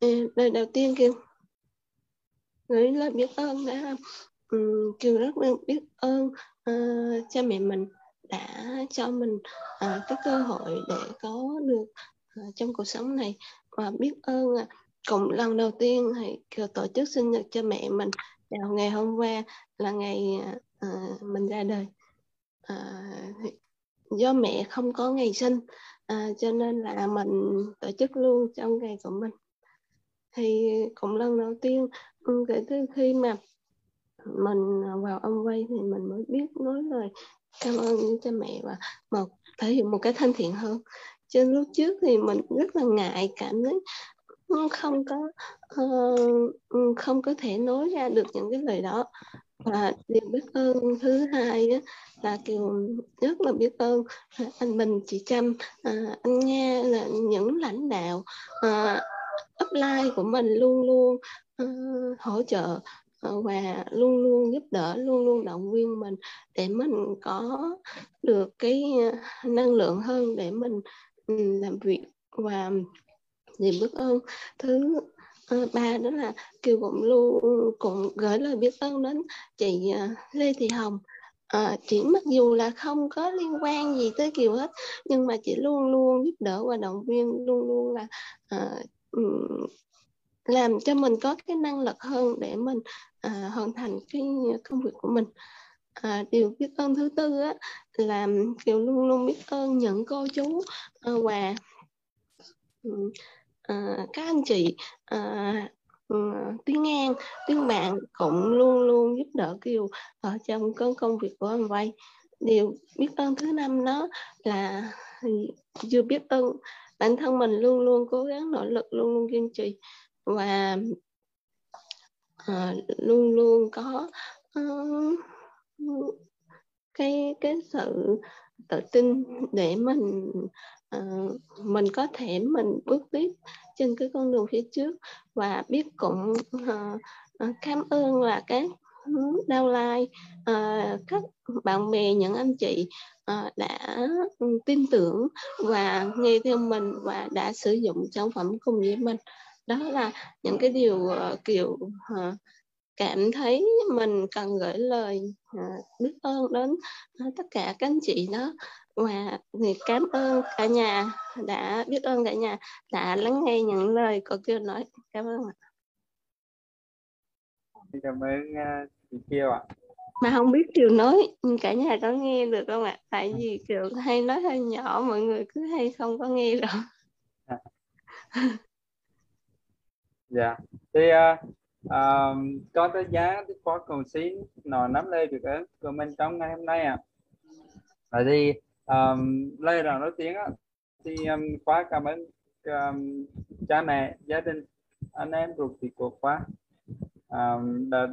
Ừ, lời đầu tiên kiều gửi lời biết ơn đã um, kêu rất biết ơn uh, cha mẹ mình đã cho mình uh, cái cơ hội để có được uh, trong cuộc sống này. Và biết ơn uh, cũng lần đầu tiên thì kiều tổ chức sinh nhật cho mẹ mình vào ngày hôm qua là ngày uh, mình ra đời. Uh, do mẹ không có ngày sinh uh, cho nên là mình tổ chức luôn trong ngày của mình thì cũng lần đầu tiên ừ, kể từ khi mà mình vào âm quay thì mình mới biết nói lời cảm ơn cha mẹ và một thể hiện một cái thân thiện hơn. Trên lúc trước thì mình rất là ngại cảm thấy không có uh, không có thể nói ra được những cái lời đó. Và điều biết ơn thứ hai á, là kiều rất là biết ơn anh Bình chị Trâm à, anh Nga là những lãnh đạo à, upline của mình luôn luôn uh, hỗ trợ ờ, và luôn luôn giúp đỡ luôn luôn động viên mình để mình có được cái ờ, năng lượng hơn để mình ừ, làm việc và niềm biết ơn. Thứ ba đó là kiều cũng luôn cũng gửi lời biết ơn đến chị lê thị hồng. À, chị mặc dù là không có liên quan gì tới kiều hết nhưng mà chị luôn luôn giúp đỡ và động viên luôn luôn là làm cho mình có cái năng lực hơn để mình à, hoàn thành cái công việc của mình. À, điều biết ơn thứ tư á, là kiều luôn luôn biết ơn những cô chú à, và à, các anh chị à, tiếng ngang tiếng bạn cũng luôn luôn giúp đỡ kiều ở trong cái công việc của anh vay điều biết ơn thứ năm đó là chưa biết ơn bản thân mình luôn luôn cố gắng nỗ lực luôn luôn kiên trì. Và à, luôn luôn có uh, cái cái sự tự tin để mình uh, mình có thể mình bước tiếp trên cái con đường phía trước. Và biết cũng uh, cảm ơn là các đau lai à, các bạn bè những anh chị à, đã ừ, tin tưởng và nghe theo mình và đã sử dụng sản phẩm cùng với mình. Đó là những cái điều uh, kiểu uh, cảm thấy mình cần gửi lời uh, biết ơn đến uh, tất cả các anh chị đó. Và thì cảm ơn cả nhà đã biết ơn cả nhà đã lắng nghe những lời của kêu nói. Cảm ơn ạ. Cảm ơn uh, chị Kiều ạ. Mà không biết Kiều nói cả nhà có nghe được không ạ? Tại vì Kiều hay nói hơi nhỏ mọi người cứ hay không có nghe được. Dạ. Thì uh, um, có tới giá thì có cầu xin nó nắm lên được ơn của mình trong ngày hôm nay ạ. À. thì um, lời nào nói tiếng á, thì um, khóa cảm ơn um, cha mẹ gia đình anh em ruột thịt của khóa um, đã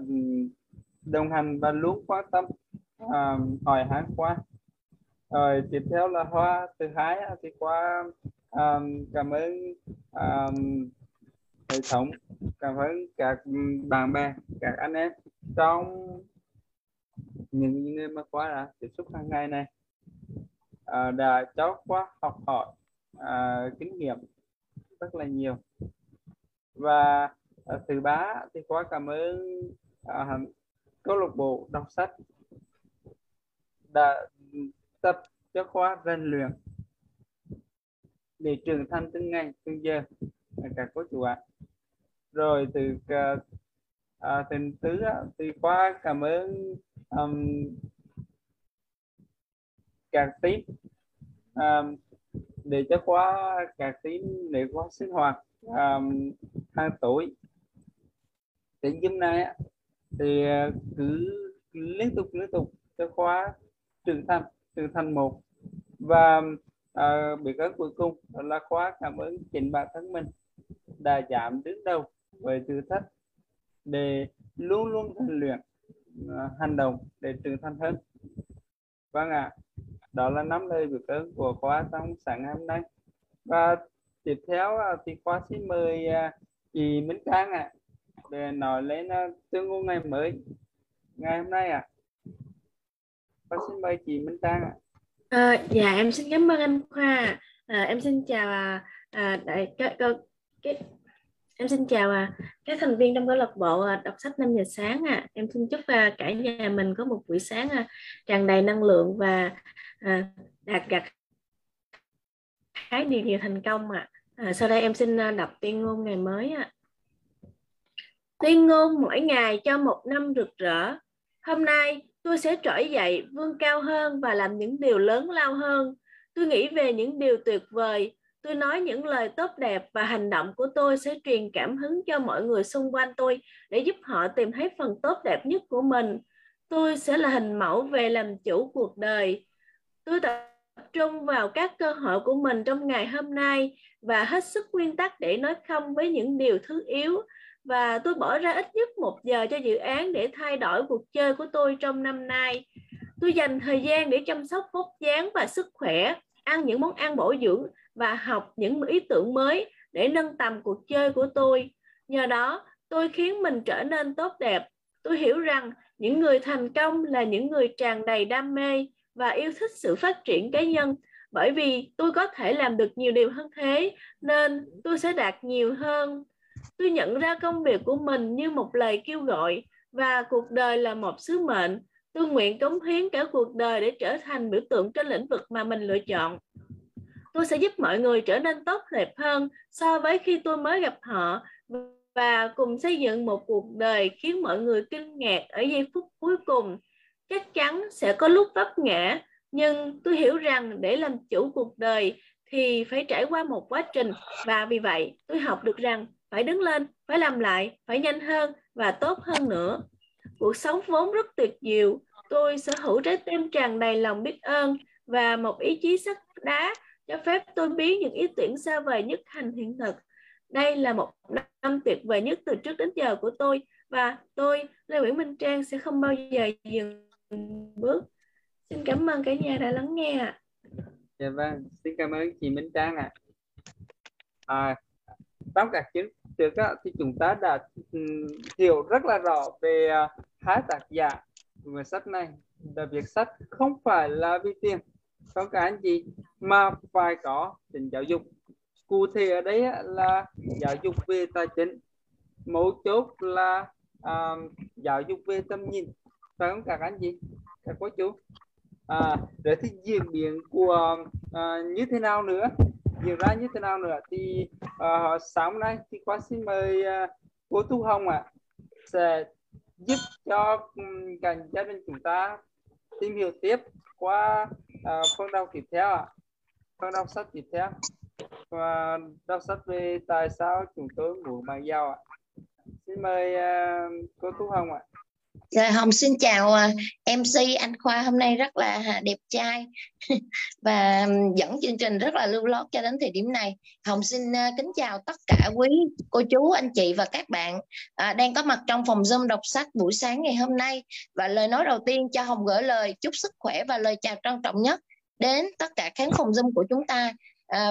đồng hành và luôn quan tâm à, hỏi han qua. Rồi tiếp theo là hoa thứ hai thì qua um, à, cảm ơn um, hệ thống cảm ơn các bạn bè các anh em trong những người mà qua đã tiếp xúc hàng ngày này à, đã cho qua học hỏi à, kinh nghiệm rất là nhiều. Và à, thứ ba thì qua cảm ơn à, câu lạc bộ đọc sách đã tập cho khóa rèn luyện để trưởng thành từng ngày từng giờ. Các cô chú ạ. Rồi từ à, à tình tứ à, thì qua cảm ơn um, các tín um, để cho khóa các tín để qua sinh hoạt um, hàng tuổi đến hôm nay thì ờ, cứ liên tục liên tục cho khóa trưởng thành trưởng thành một. Và à, biết ơn cuối cùng là khóa cảm ơn chính bản thân mình đã giảm đứng đầu về thử thách để luôn luôn rèn luyện à, hành động để trưởng thành hơn. Vâng ạ à, đó là năm lời biệt ơn của khóa trong sáng ngày hôm nay. Và tiếp theo ờ, thì khóa xin mời chị Minh Trang ạ. à, để nói lên à, tương ngôn ngày mới ngày hôm nay ạ à. khóa xin mời chị Minh Trang ạ à. À, dạ em xin cảm ơn anh Khoa à, em xin chào à, à đại cái, các cái em xin chào à, các thành viên trong câu lạc bộ à, đọc sách 5 giờ sáng à. Em xin chúc à, cả nhà mình có một buổi sáng à, tràn đầy năng lượng và à, đạt gặt khá điều nhiều thành công ạ. À. À, sau đây em xin à, đọc tuyên ngôn ngày mới ạ. À. Tuyên ngôn mỗi ngày cho một năm rực rỡ. Hôm nay tôi sẽ trỗi dậy, vươn cao hơn và làm những điều lớn lao hơn. Tôi nghĩ về những điều tuyệt vời Tôi nói những lời tốt đẹp và hành động của tôi sẽ truyền cảm hứng cho mọi người xung quanh tôi để giúp họ tìm thấy phần tốt đẹp nhất của mình. Tôi sẽ là hình mẫu về làm chủ cuộc đời. Tôi tập trung vào các cơ hội của mình trong ngày hôm nay và hết sức nguyên tắc để nói không với những điều thứ yếu và tôi bỏ ra ít nhất một giờ cho dự án để thay đổi cuộc chơi của tôi trong năm nay. Tôi dành thời gian để chăm sóc vóc dáng và sức khỏe, ăn những món ăn bổ dưỡng và học những ý tưởng mới để nâng tầm cuộc chơi của tôi. Nhờ đó, tôi khiến mình trở nên tốt đẹp. Tôi hiểu rằng những người thành công là những người tràn đầy đam mê và yêu thích sự phát triển cá nhân bởi vì tôi có thể làm được nhiều điều hơn thế nên tôi sẽ đạt nhiều hơn. Tôi nhận ra công việc của mình như một lời kêu gọi và cuộc đời là một sứ mệnh. Tôi nguyện cống hiến cả cuộc đời để trở thành biểu tượng trên lĩnh vực mà mình lựa chọn tôi sẽ giúp mọi người trở nên tốt đẹp hơn so với khi tôi mới gặp họ và cùng xây dựng một cuộc đời khiến mọi người kinh ngạc ở giây phút cuối cùng. Chắc chắn sẽ có lúc vấp ngã, nhưng tôi hiểu rằng để làm chủ cuộc đời thì phải trải qua một quá trình và vì vậy tôi học được rằng phải đứng lên, phải làm lại, phải nhanh hơn và tốt hơn nữa. Cuộc sống vốn rất tuyệt diệu, tôi sở hữu trái tim tràn đầy lòng biết ơn và một ý chí sắt đá cho phép tôi biến những ý tưởng xa vời nhất thành hiện thực. Đây là một năm tuyệt vời nhất từ trước đến giờ của tôi và tôi, Lê Nguyễn Minh Trang sẽ không bao giờ dừng bước. Xin cảm ơn cả nhà đã lắng nghe ạ. Dạ vâng, xin cảm ơn chị Minh Trang ạ. À. à, trong các chương trước thì chúng ta đã ừ, hiểu rất là rõ về à, hai tác giả của sách này. Là việc sách không phải là vì tiền có cả anh chị mà phải có tình giáo dục. Cụ thể ở đây là giáo dục về tài chính. Mấu chốt là uh, giáo dục về tâm nhìn phải không? Các anh chị các cô chú. À, rồi thì diễn biến của uh, như thế nào nữa? Diễn ra như thế nào nữa thì uh, sáng nay thì qua xin mời uh, cô Thu Hồng ạ à, sẽ giúp cho um, cả gia đình chúng ta tìm hiểu tiếp qua uh, phần đọc tiếp theo ạ à. phần đọc sách tiếp theo và đọc sách về tại sao chúng tôi muốn bàn giao ạ à. xin mời uh, cô thu Hồng ạ à. Rồi Hồng xin chào à, MC anh Khoa hôm nay rất là đẹp trai và dẫn chương trình rất là lưu lót cho đến thời điểm này. Hồng xin à, kính chào tất cả quý cô chú, anh chị và các bạn à, đang có mặt trong phòng Zoom đọc sách buổi sáng ngày hôm nay. Và lời nói đầu tiên cho Hồng gửi lời chúc sức khỏe và lời chào trân trọng nhất đến tất cả khán phòng Zoom của chúng ta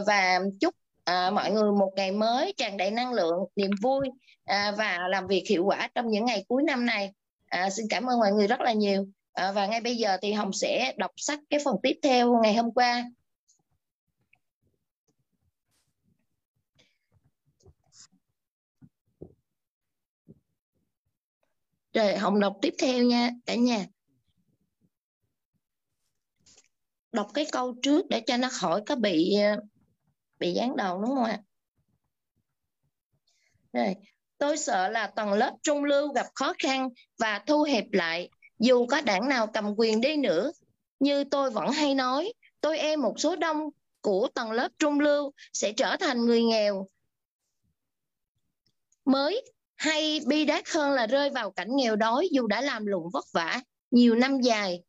và chúc à, mọi người một ngày mới tràn đầy năng lượng niềm vui à, và làm việc hiệu quả trong những ngày cuối năm này à, xin cảm ơn mọi người rất là nhiều. À, và ngay bây giờ thì hồng sẽ đọc sách cái phần tiếp theo ngày hôm qua. Rồi hồng đọc tiếp theo nha cả nhà. Đọc cái câu trước để cho nó khỏi có bị à, bị dán đầu đúng không ạ? Rồi Tôi sợ là tầng lớp trung lưu gặp khó khăn và thu hẹp lại, dù có đảng nào cầm quyền đi nữa. Như tôi vẫn hay nói, tôi e một số đông của tầng lớp trung lưu sẽ trở thành người nghèo mới hay bi đát hơn là rơi vào cảnh nghèo đói dù đã làm lụng vất vả nhiều năm dài.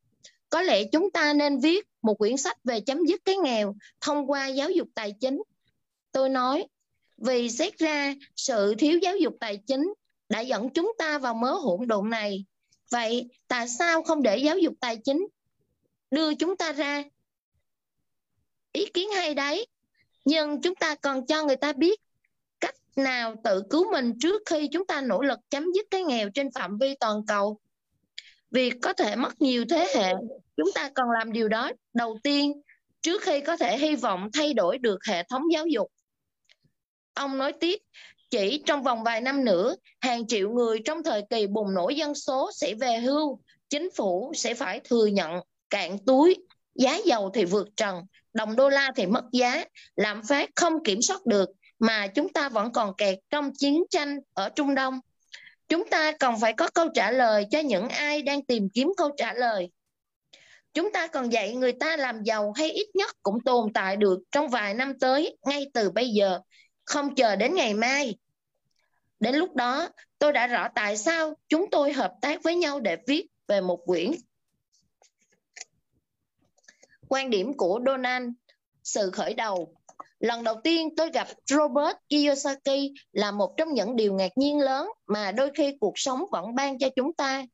Có lẽ chúng ta nên viết một quyển sách về chấm dứt cái nghèo thông qua giáo dục tài chính. Tôi nói vì xét ra sự thiếu giáo dục tài chính đã dẫn chúng ta vào mớ hỗn độn này. Vậy tại sao không để giáo dục tài chính đưa chúng ta ra? Ý kiến hay đấy. Nhưng chúng ta còn cho người ta biết cách nào tự cứu mình trước khi chúng ta nỗ lực chấm dứt cái nghèo trên phạm vi toàn cầu. Việc có thể mất nhiều thế hệ, chúng ta cần làm điều đó đầu tiên trước khi có thể hy vọng thay đổi được hệ thống giáo dục Ông nói tiếp, Chỉ trong vòng vài năm nữa, hàng triệu người trong thời kỳ bùng nổ dân số sẽ về hưu, chính phủ sẽ phải thừa nhận cạn túi, giá dầu thì vượt trần, đồng đô la thì mất giá, lạm phát không kiểm soát được, mà chúng ta vẫn còn kẹt trong chiến tranh ở Trung Đông. Chúng ta còn phải có câu trả lời cho những ai đang tìm kiếm câu trả lời. Chúng ta còn dạy người ta làm giàu hay ít nhất cũng tồn tại được trong vài năm tới ngay từ bây giờ, không chờ đến ngày mai. Đến lúc đó, tôi đã rõ tại sao chúng tôi hợp tác với nhau để viết về một quyển. Quan điểm của Donald, sự khởi đầu. Lần đầu tiên tôi gặp Robert Kiyosaki là một trong những điều ngạc nhiên lớn mà đôi khi cuộc sống vẫn ban cho chúng ta.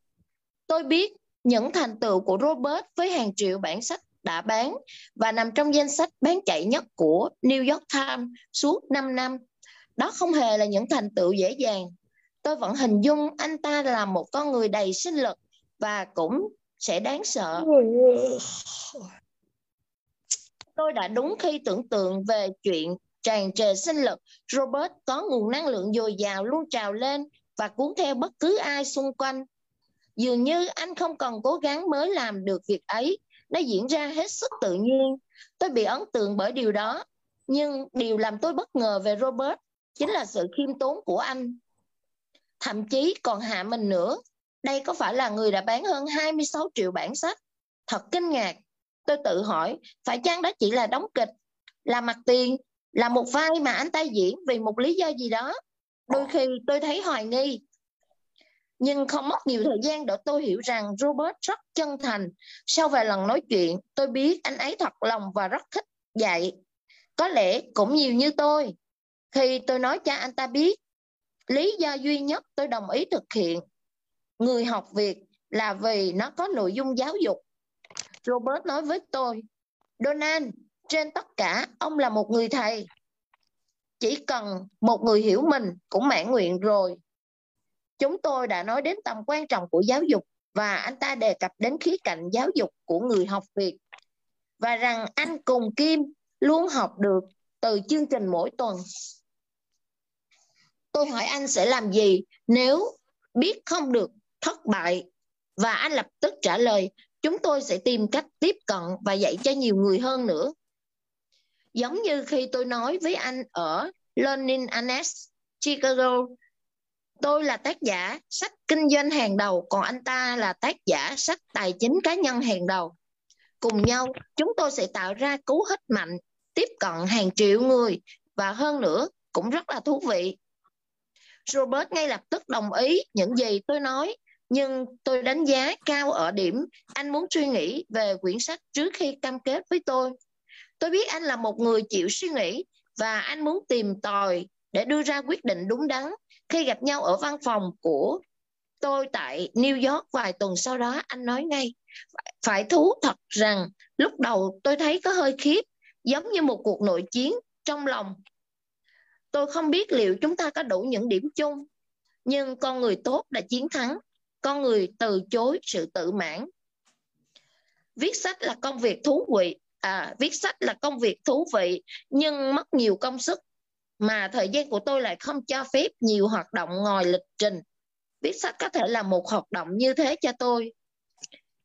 Tôi biết những thành tựu của Robert với hàng triệu bản sách đã bán và nằm trong danh sách bán chạy nhất của New York Times suốt 5 năm. Đó không hề là những thành tựu dễ dàng. Tôi vẫn hình dung anh ta là một con người đầy sinh lực và cũng sẽ đáng sợ. Tôi đã đúng khi tưởng tượng về chuyện tràn trề sinh lực, Robert có nguồn năng lượng dồi dào luôn trào lên và cuốn theo bất cứ ai xung quanh. Dường như anh không cần cố gắng mới làm được việc ấy, nó diễn ra hết sức tự nhiên. Tôi bị ấn tượng bởi điều đó, nhưng điều làm tôi bất ngờ về Robert chính là sự khiêm tốn của anh. Thậm chí còn hạ mình nữa, đây có phải là người đã bán hơn 26 triệu bản sách? Thật kinh ngạc. Tôi tự hỏi, phải chăng đó chỉ là đóng kịch, là mặt tiền, là một vai mà anh ta diễn vì một lý do gì đó? Đôi khi tôi thấy hoài nghi. Nhưng không mất nhiều thời gian để tôi hiểu rằng Robert rất chân thành. Sau vài lần nói chuyện, tôi biết anh ấy thật lòng và rất thích dạy. Có lẽ cũng nhiều như tôi. Khi tôi nói cho anh ta biết, lý do duy nhất tôi đồng ý thực hiện người học việc là vì nó có nội dung giáo dục. Robert nói với tôi, Donald, trên tất cả ông là một người thầy. Chỉ cần một người hiểu mình cũng mãn nguyện rồi. Chúng tôi đã nói đến tầm quan trọng của giáo dục và anh ta đề cập đến khía cạnh giáo dục của người học việt. Và rằng anh cùng Kim luôn học được từ chương trình mỗi tuần. Tôi hỏi anh sẽ làm gì nếu biết không được thất bại? Và anh lập tức trả lời, chúng tôi sẽ tìm cách tiếp cận và dạy cho nhiều người hơn nữa. Giống như khi tôi nói với anh ở Learning Annex, Chicago tôi là tác giả, sách kinh doanh hàng đầu, còn anh ta là tác giả sách tài chính cá nhân hàng đầu cùng nhau, chúng tôi sẽ tạo ra cú hích mạnh, tiếp cận hàng triệu người, và hơn nữa, cũng rất là thú vị Robert ngay lập tức đồng ý những gì tôi nói, nhưng tôi đánh giá cao ở điểm anh muốn suy nghĩ về quyển sách trước khi cam kết với tôi. Tôi biết anh là một người chịu suy nghĩ, và anh muốn tìm tòi để đưa ra quyết định đúng đắn khi gặp nhau ở văn phòng của tôi tại New York vài tuần sau đó anh nói ngay phải thú thật rằng lúc đầu tôi thấy có hơi khiếp giống như một cuộc nội chiến trong lòng. Tôi không biết liệu chúng ta có đủ những điểm chung nhưng con người tốt đã chiến thắng con người từ chối sự tự mãn. Viết sách là công việc thú vị à, viết sách là công việc thú vị nhưng mất nhiều công sức mà thời gian của tôi lại không cho phép nhiều hoạt động ngoài lịch trình. Viết sách có thể là một hoạt động như thế cho tôi.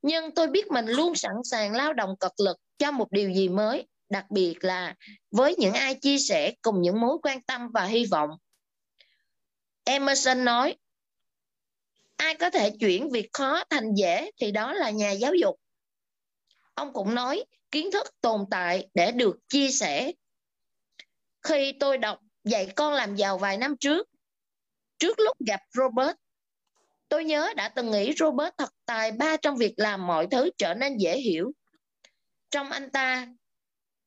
Nhưng tôi biết mình luôn sẵn sàng lao động cật lực cho một điều gì mới, đặc biệt là với những ai chia sẻ cùng những mối quan tâm và hy vọng. Emerson nói, ai có thể chuyển việc khó thành dễ thì đó là nhà giáo dục. Ông cũng nói, kiến thức tồn tại để được chia sẻ. Khi tôi đọc dạy con làm giàu vài năm trước. Trước lúc gặp robert, tôi nhớ đã từng nghĩ robert thật tài ba trong việc làm mọi thứ trở nên dễ hiểu. Trong anh ta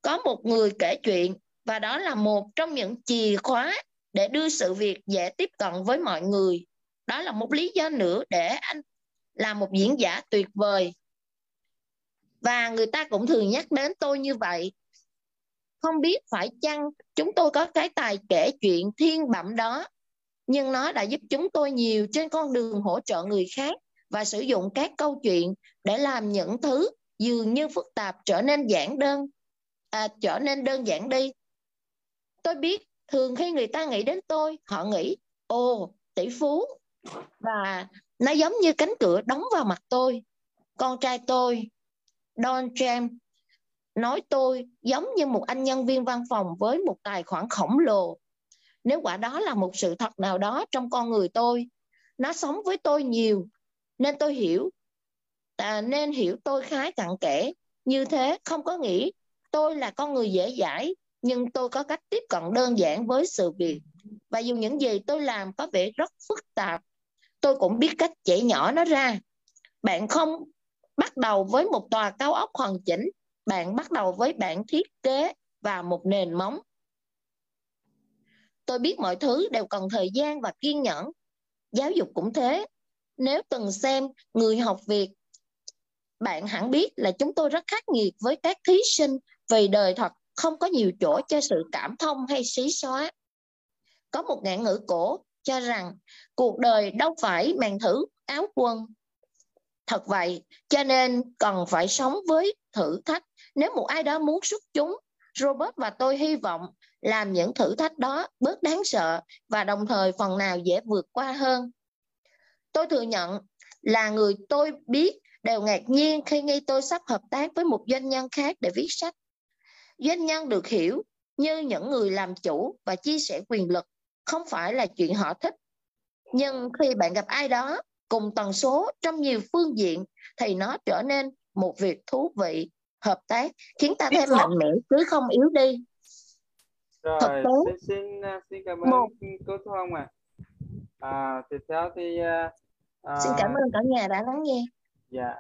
có một người kể chuyện và đó là một trong những chìa khóa để đưa sự việc dễ tiếp cận với mọi người. Đó là một lý do nữa để anh làm một diễn giả tuyệt vời. Và người ta cũng thường nhắc đến tôi như vậy không biết phải chăng chúng tôi có cái tài kể chuyện thiên bẩm đó nhưng nó đã giúp chúng tôi nhiều trên con đường hỗ trợ người khác và sử dụng các câu chuyện để làm những thứ dường như phức tạp trở nên giản đơn à, trở nên đơn giản đi. Tôi biết thường khi người ta nghĩ đến tôi họ nghĩ ồ tỷ phú. Và nó giống như cánh cửa đóng vào mặt tôi. Con trai tôi Don James nói tôi giống như một anh nhân viên văn phòng với một tài khoản khổng lồ. Nếu quả đó là một sự thật nào đó trong con người tôi nó sống với tôi nhiều nên tôi hiểu à, nên hiểu tôi khá cặn kẽ. Như thế không có nghĩ tôi là con người dễ dãi nhưng tôi có cách tiếp cận đơn giản với sự việc. Và dù những gì tôi làm có vẻ rất phức tạp tôi cũng biết cách chẻ nhỏ nó ra. Bạn không bắt đầu với một tòa cao ốc hoàn chỉnh bạn bắt đầu với bản thiết kế và một nền móng. Tôi biết mọi thứ đều cần thời gian và kiên nhẫn. Giáo dục cũng thế. Nếu từng xem người học việc bạn hẳn biết là chúng tôi rất khắc nghiệt với các thí sinh vì đời thật, không có nhiều chỗ cho sự cảm thông hay xí xóa. Có một ngạn ngữ cổ cho rằng cuộc đời đâu phải màn thử áo quần. Thật vậy, cho nên cần phải sống với thử thách. Nếu một ai đó muốn xuất chúng, robert và tôi hy vọng làm những thử thách đó bớt đáng sợ và đồng thời phần nào dễ vượt qua hơn. Tôi thừa nhận là người tôi biết đều ngạc nhiên khi nghe tôi sắp hợp tác với một doanh nhân khác để viết sách. Doanh nhân được hiểu như những người làm chủ và chia sẻ quyền lực, không phải là chuyện họ thích. Nhưng khi bạn gặp ai đó cùng tần số trong nhiều phương diện thì nó trở nên một việc thú vị hợp tác khiến ta thêm mạnh mẽ chứ không yếu đi. Rồi Thực tế, xin xin, à, xin cảm ơn một- cô Thu Hồng ạ. À. tiếp theo thì à, à, xin cảm ơn cả nhà đã lắng nghe. Dạ.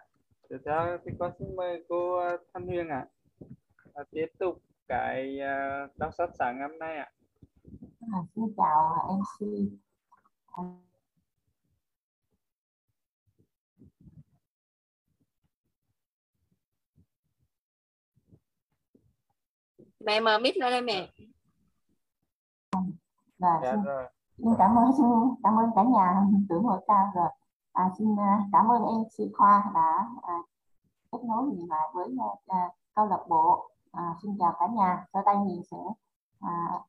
Tiếp theo thì con xin mời cô à, Thanh Huyền ạ. À, tiếp tục cái à, đọc sách sáng hôm nay ạ. À, xin chào à, MC. À, mẹ mở mic lên đây mẹ và dạ xin, rồi xin cảm ơn xin cảm ơn cả nhà tưởng hội cao rồi. À, xin à, cảm ơn MC Khoa đã à, kết nối mình lại với à, à, câu lạc bộ. À, xin chào cả nhà. Sau đây mình sẽ à,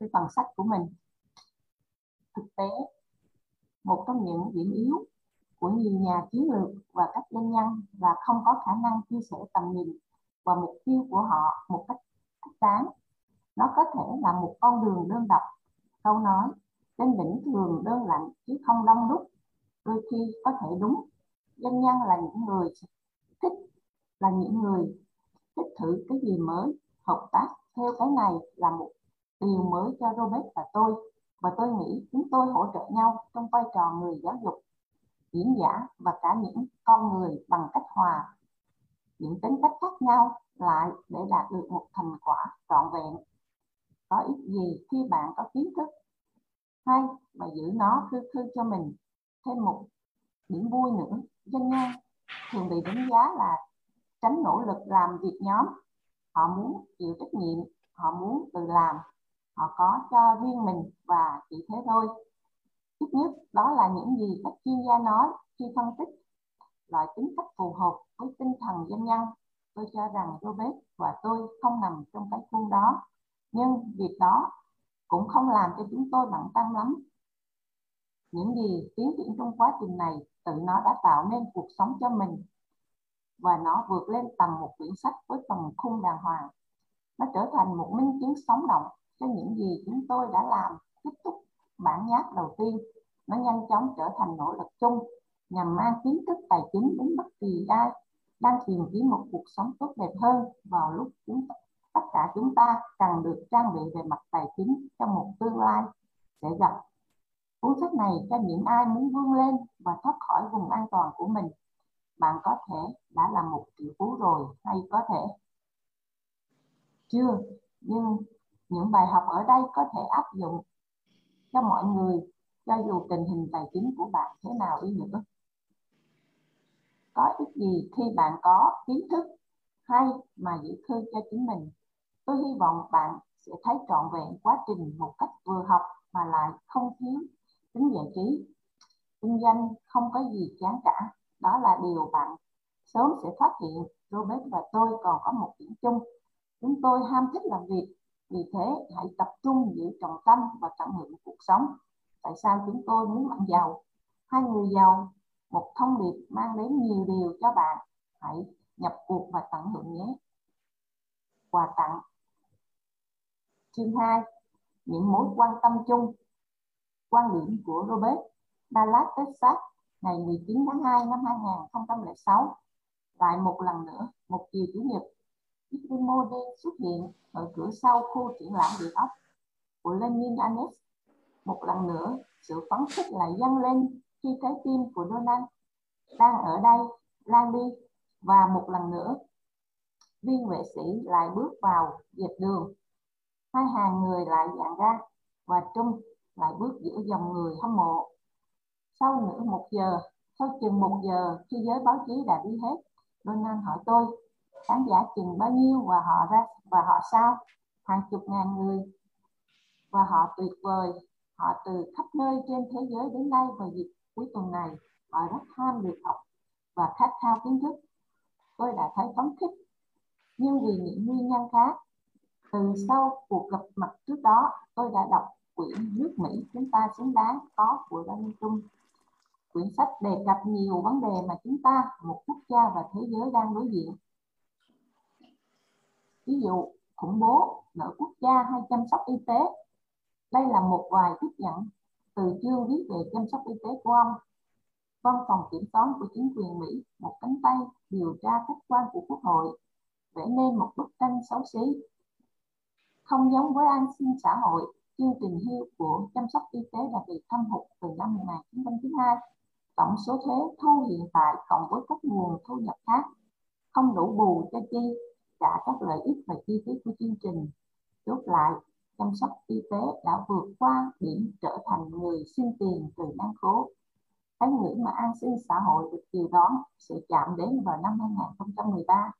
cái phần sách của mình. Thực tế, một trong những điểm yếu của nhiều nhà chiến lược và các doanh nhân là không có khả năng chia sẻ tầm nhìn và mục tiêu của họ một cách thích đáng. Nó có thể là một con đường đơn độc, câu nói, trên đỉnh thường đơn lạnh chứ không đông đúc, đôi khi có thể đúng. Doanh nhân là những người thích là những người thích thử cái gì mới, hợp tác theo cái này là một điều mới cho Robert và tôi và tôi nghĩ chúng tôi hỗ trợ nhau trong vai trò người giáo dục diễn giả và cả những con người bằng cách hòa những tính cách khác nhau lại để đạt được một thành quả trọn vẹn. Có ích gì khi bạn có kiến thức? Hay mà giữ nó khư khư cho mình thêm một điểm vui nữa. Doanh nhân thường bị đánh giá là tránh nỗ lực làm việc nhóm. Họ muốn chịu trách nhiệm, họ muốn tự làm. Họ có cho riêng mình và chỉ thế thôi. Ít nhất đó là những gì các chuyên gia nói khi phân tích loại tính cách phù hợp với tinh thần doanh nhân. Tôi cho rằng Robert và tôi không nằm trong cái khuôn đó. Nhưng việc đó cũng không làm cho chúng tôi bận tâm lắm. Những gì tiến triển trong quá trình này, tự nó đã tạo nên cuộc sống cho mình. Và nó vượt lên tầm một quyển sách với tầm khung đàng hoàng. Nó trở thành một minh chứng sống động cho những gì chúng tôi đã làm, kết thúc bản nháp đầu tiên. Nó nhanh chóng trở thành nỗ lực chung nhằm mang kiến thức tài chính đến bất kỳ ai đang tìm kiếm một cuộc sống tốt đẹp hơn vào lúc chúng tất cả chúng ta cần được trang bị về mặt tài chính trong một tương lai sẽ gặp. Cuốn sách này cho những ai muốn vươn lên và thoát khỏi vùng an toàn của mình, bạn có thể đã là một triệu phú rồi hay có thể chưa? Nhưng những bài học ở đây có thể áp dụng cho mọi người, cho dù tình hình tài chính của bạn thế nào đi nữa có ích gì khi bạn có kiến thức hay mà giữ thư cho chính mình? Tôi hy vọng bạn sẽ thấy trọn vẹn quá trình một cách vừa học mà lại không thiếu tính giải trí. Kinh doanh không có gì chán cả. Đó là điều bạn sớm sẽ phát hiện. Robert và tôi còn có một điểm chung. Chúng tôi ham thích làm việc Vì thế, hãy tập trung giữ trọng tâm và tận hưởng cuộc sống. Tại sao chúng tôi muốn bạn giàu? Hai người giàu, một thông điệp mang đến nhiều điều cho bạn. Hãy nhập cuộc và tận hưởng nhé. Quà tặng Chương 2 Những mối quan tâm chung Quan điểm của Robert Dallas, Texas ngày 19 tháng 2 năm 2006 lại một lần nữa một chiều chủ nhật Ikrimo xuất hiện ở cửa sau khu triển lãm địa ốc của Lenin Anis. một lần nữa sự phấn khích lại dâng lên khi trái tim của Donald đang ở đây lan đi. Và một lần nữa, viên vệ sĩ lại bước vào dẹp đường. Hai hàng người lại dàn ra và Trung lại bước giữa dòng người hâm mộ. Sau nửa một giờ, sau chừng một giờ khi giới báo chí đã đi hết, Donald hỏi tôi, khán giả chừng bao nhiêu và họ ra, và họ sao? Hàng chục ngàn người. Và họ tuyệt vời. Họ từ khắp nơi trên thế giới đến đây vào dịp cuối tuần này họ rất ham việc học và khát khao kiến thức. Tôi đã thấy phấn khích. Nhưng vì những nguyên nhân khác, từ sau cuộc gặp mặt trước đó, tôi đã đọc quyển nước Mỹ chúng ta xứng đáng có của Donald Trump quyển sách đề cập nhiều vấn đề mà chúng ta, một quốc gia và thế giới đang đối diện. Ví dụ, khủng bố nợ quốc gia hay chăm sóc y tế. Đây là một vài tiếp nhận từ chương viết về chăm sóc y tế của ông văn phòng kiểm toán của chính quyền Mỹ một cánh tay điều tra khách quan của quốc hội vẽ nên một bức tranh xấu xí không giống với an sinh xã hội chương trình hưu của chăm sóc y tế đã bị thâm hụt từ năm 1992 tổng số thuế thu hiện tại cộng với các nguồn thu nhập khác không đủ bù cho chi trả các lợi ích và chi phí của chương trình. Chốt lại, chăm sóc y tế đã vượt qua điểm trở thành người xin tiền từ năng khố. Cái ngữ mà an sinh xã hội được kỳ đó sẽ chạm đến vào năm 2013.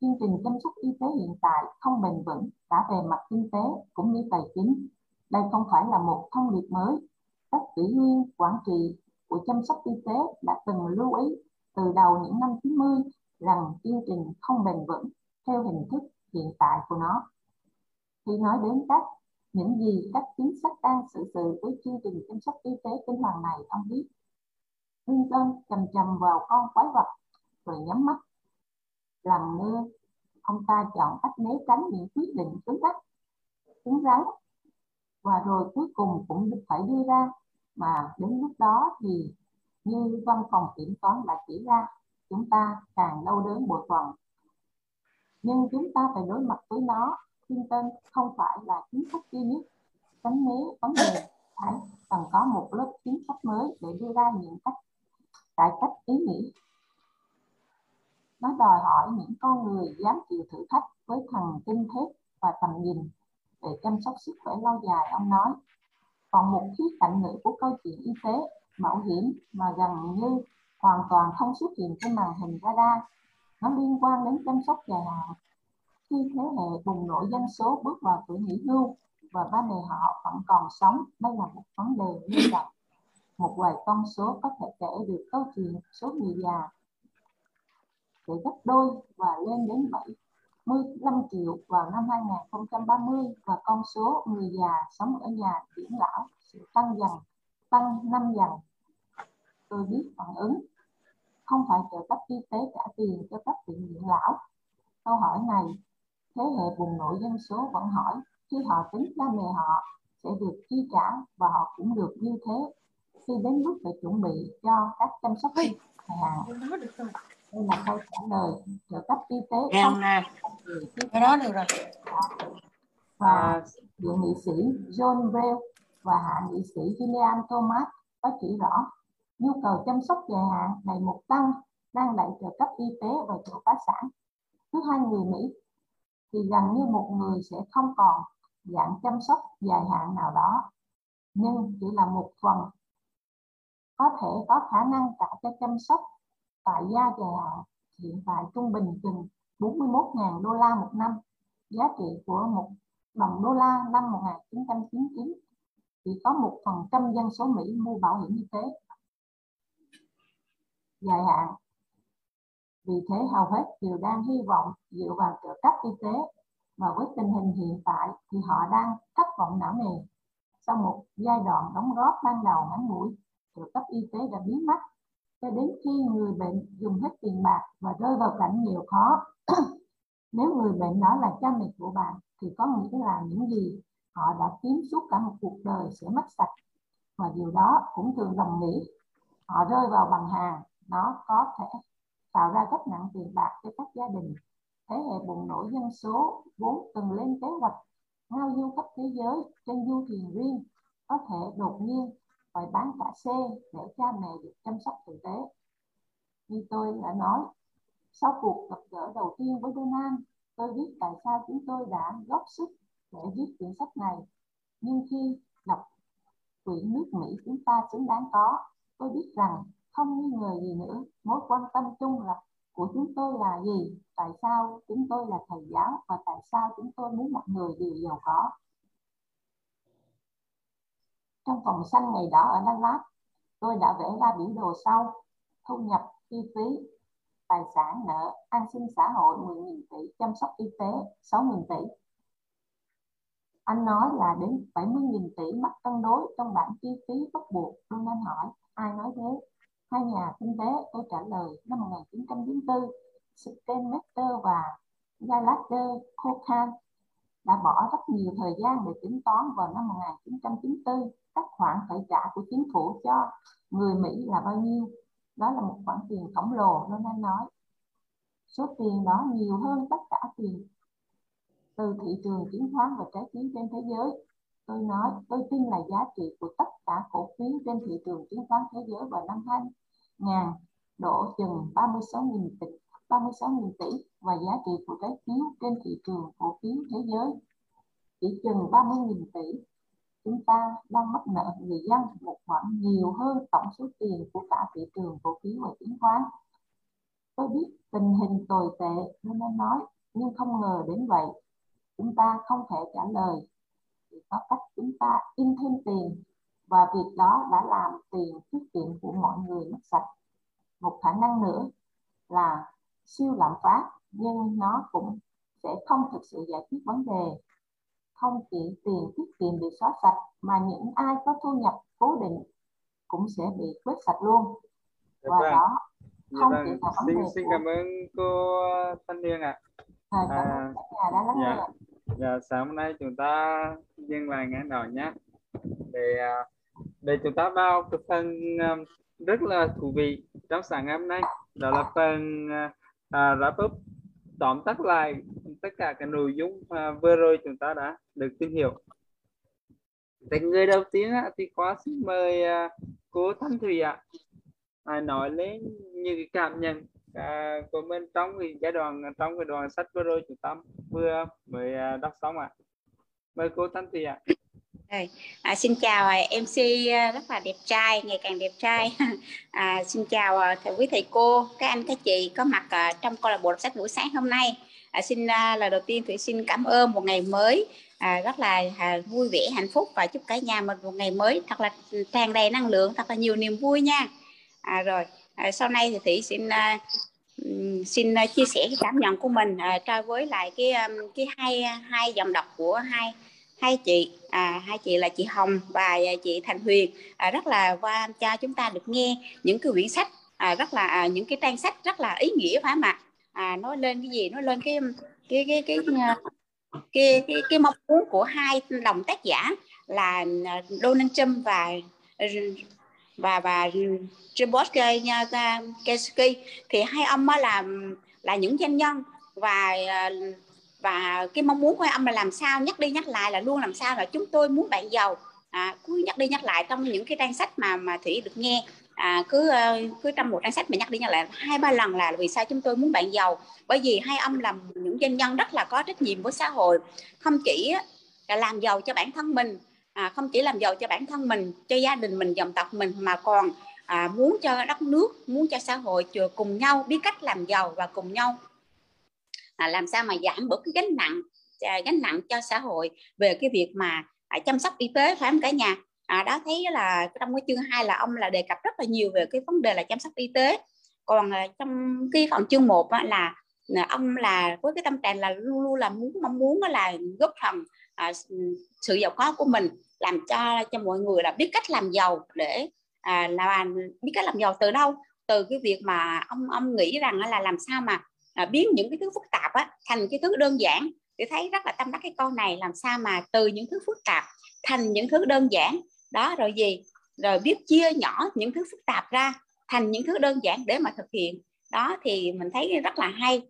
Chương trình chăm sóc y tế hiện tại không bền vững cả về mặt kinh tế cũng như tài chính. Đây không phải là một thông điệp mới. Các ủy viên, quản trị của chăm sóc y tế đã từng lưu ý từ đầu những năm 90 rằng chương trình không bền vững theo hình thức hiện tại của nó. Khi nói đến các những gì các chính sách đang xử sự với chương trình chăm sóc y tế kinh hoàng này, ông biết. Clinton chầm chầm vào con quái vật rồi nhắm mắt. Làm ngơ, ông ta chọn cách né tránh những quyết định cứng rắn, cứng rắn và rồi cuối cùng cũng phải đưa ra mà đến lúc đó thì như văn phòng kiểm toán đã chỉ ra chúng ta càng đau đớn bội phần nhưng chúng ta phải đối mặt với nó tên không phải là chính sách duy nhất. Tránh né vấn đề phải cần có một lớp chính sách mới để đưa ra những cách, cải cách ý nghĩa. Nó đòi hỏi những con người dám chịu thử thách với thần kinh thép và tầm nhìn để chăm sóc sức khỏe lâu dài, ông nói. Còn một khía cạnh nữa của câu chuyện y tế mạo hiểm mà gần như hoàn toàn không xuất hiện trên màn hình radar, nó liên quan đến chăm sóc dài hạn khi thế hệ bùng nổ dân số bước vào tuổi nghỉ hưu và ba mẹ họ vẫn còn sống đây là một vấn đề nghiêm trọng một vài con số có thể kể được câu chuyện số người già sẽ gấp đôi và lên đến 75 triệu vào năm 2030 và con số người già sống ở nhà dưỡng lão sẽ tăng dần, tăng năm dần. Tôi biết phản ứng. Không phải trợ cấp y tế trả tiền cho các viện dưỡng lão. Câu hỏi này, thế hệ bùng nổ dân số vẫn hỏi khi họ tính cha mẹ họ sẽ được chi trả và họ cũng được như thế. Khi đến lúc phải chuẩn bị cho các chăm sóc dài hạn đây là câu trả lời trợ cấp y tế không nè? Cái đó được rồi. Và thượng nghị sĩ John Bell và hạ nghị sĩ Gillian Thomas có chỉ rõ nhu cầu chăm sóc dài hạn ngày một tăng đang đẩy trợ cấp y tế vào chỗ phá sản. Thứ hai người Mỹ thì gần như một người sẽ không còn dạng chăm sóc dài hạn nào đó nhưng chỉ là một phần có thể có khả năng trả cho chăm sóc tại gia dài hạn hiện tại trung bình chừng 41.000 đô la một năm. Giá trị của một đồng đô la năm 1999 chỉ có một phần trăm dân số Mỹ mua bảo hiểm y tế dài hạn. Vì thế hầu hết đều đang hy vọng dựa vào trợ cấp y tế và với tình hình hiện tại thì họ đang thất vọng não nề. Sau một giai đoạn đóng góp ban đầu ngắn ngủi, trợ cấp y tế đã biến mất. Cho đến khi người bệnh dùng hết tiền bạc và rơi vào cảnh nghèo khó, nếu người bệnh đó là cha mẹ của bạn thì có nghĩa là những gì họ đã kiếm suốt cả một cuộc đời sẽ mất sạch. Và điều đó cũng thường đồng nghĩa, họ rơi vào bằng hàng nó có thể tạo ra gánh nặng tiền bạc cho các gia đình. Thế hệ bùng nổ dân số vốn từng lên kế hoạch ngao du khắp thế giới trên du thuyền riêng, có thể đột nhiên phải bán cả xe để cha mẹ được chăm sóc tử tế. Như tôi đã nói, sau cuộc gặp gỡ đầu tiên với Donald tôi biết tại sao chúng tôi đã góp sức để viết quyển sách này. Nhưng khi đọc quyển nước Mỹ chúng ta xứng đáng có, tôi biết rằng không nghi ngờ gì nữa. Mối quan tâm chung là của chúng tôi là gì? Tại sao chúng tôi là thầy giáo và tại sao chúng tôi muốn mọi người đều giàu có? Trong phòng xanh ngày đó ở Dallas tôi đã vẽ ra biểu đồ sau. Thu nhập, chi phí, tài sản, nợ, an sinh xã hội 10.000 tỷ, chăm sóc y tế 6.000 tỷ. Anh nói là đến 70.000 tỷ mắc cân đối trong bảng chi phí bắt buộc. Tôi nên hỏi, ai nói thế? Hai nhà kinh tế tôi trả lời năm 1994 Stenmetter và Gallagher Cocan đã bỏ rất nhiều thời gian để tính toán vào năm 1994 các khoản phải trả của chính phủ cho người Mỹ là bao nhiêu. Đó là một khoản tiền khổng lồ, nên anh nói. Số tiền đó nhiều hơn tất cả tiền từ thị trường chứng khoán và trái phiếu trên thế giới. Tôi nói, tôi tin là giá trị của tất cả cổ phiếu trên thị trường chứng khoán thế giới vào năm 2000 đổ chừng 36.000 tỷ 36.000 tỷ và giá trị của trái phiếu trên thị trường cổ phiếu thế giới chỉ chừng 30.000 tỷ. Chúng ta đang mắc nợ người dân một khoản nhiều hơn tổng số tiền của cả thị trường cổ phiếu và chứng khoán. Tôi biết tình hình tồi tệ nên nên nói, nhưng không ngờ đến vậy. Chúng ta không thể trả lời. Chỉ có cách chúng ta in thêm tiền và việc đó đã làm tiền tiết kiệm của mọi người mất sạch. Một khả năng nữa là siêu lạm phát nhưng nó cũng sẽ không thực sự giải quyết vấn đề không chỉ tiền tiết kiệm bị xóa sạch mà những ai có thu nhập cố định cũng sẽ bị quét sạch luôn Dạ và vâng. đó Dạ không vâng. chỉ là vấn Xin, đề xin của cảm ơn cô Thanh Hương ạ. cảm À, đã lắng dạ. Dạ, sáng hôm nay chúng ta dừng là ngã đầu nhé. À, để để chúng ta vào cái phần à, rất là thú vị trong sáng ngày hôm nay đó là phần uh, wrap up tóm tắt lại tất cả cái nội dung uh, vừa rồi chúng ta đã được tìm hiểu. Thì người đầu tiên á, thì khóa xin mời uh, cô Thanh Thùy ạ. À, nói lên những cái cảm nhận à, của mình trong cái giai đoạn trong cái đoạn sách vừa rồi chúng ta vừa mới à, đọc xong ạ. Mời cô Thanh Thùy ạ. Rồi, à, xin chào à, MC à, rất là đẹp trai, ngày càng đẹp trai. À, xin chào à, thầy quý thầy cô, các anh các chị có mặt trong câu lạc bộ đọc sách buổi sáng hôm nay. À, xin là đầu tiên Thủy xin cảm ơn một ngày mới à, rất là à, vui vẻ, hạnh phúc và chúc cả nhà mình một ngày mới thật là tràn đầy năng lượng, thật là nhiều niềm vui nha. À, rồi à, sau này thì Thủy xin à, xin chia sẻ cái cảm nhận của mình à, trao với lại cái cái hai hai dòng đọc của hai hai chị à, hai chị là chị Hồng và à, chị Thành Huyền. À, rất là qua cho chúng ta được nghe những cái quyển sách à, rất là à, những cái trang sách rất là ý nghĩa phải không ạ? À, nói lên cái gì? Nói lên cái cái cái cái cái cái, cái, cái mong muốn của hai đồng tác giả là à, Donald Trump và và và Robert Kiyosaki thì hai ông là là những doanh nhân và và cái mong muốn của ông là làm sao nhắc đi nhắc lại là luôn làm sao là chúng tôi muốn bạn giàu. À, cứ nhắc đi nhắc lại trong những cái trang sách mà mà thủy được nghe. À, cứ ờ, cứ trong một trang sách mà nhắc đi nhắc lại hai ba lần là vì sao chúng tôi muốn bạn giàu. Bởi vì hai ông là những doanh nhân rất là có trách nhiệm với xã hội. Không chỉ là làm giàu cho bản thân mình à, không chỉ làm giàu cho bản thân mình cho gia đình mình dòng tộc mình mà còn à, muốn cho đất nước muốn cho xã hội chừa cùng nhau biết cách làm giàu và cùng nhau à, làm sao mà giảm bớt cái gánh nặng à, gánh nặng cho xã hội về cái việc mà à, chăm sóc y tế phải không cả nhà? À, đó thấy là trong cái chương 2 là ông là đề cập rất là nhiều về cái vấn đề là chăm sóc y tế. Còn à, trong cái phần chương 1 á, là à, ông là với cái tâm trạng là luôn luôn là muốn mong muốn là góp phần à, sự giàu có của mình làm cho cho mọi người là biết cách làm giàu để à, là biết cách làm giàu từ đâu? Từ cái việc mà ông ông nghĩ rằng là làm sao mà à, biến những cái thứ phức tạp á, thành cái thứ đơn giản. Thì thấy rất là tâm đắc cái câu này làm sao mà từ những thứ phức tạp thành những thứ đơn giản. Đó rồi gì? Rồi biết chia nhỏ những thứ phức tạp ra thành những thứ đơn giản để mà thực hiện. Đó thì mình thấy rất là hay.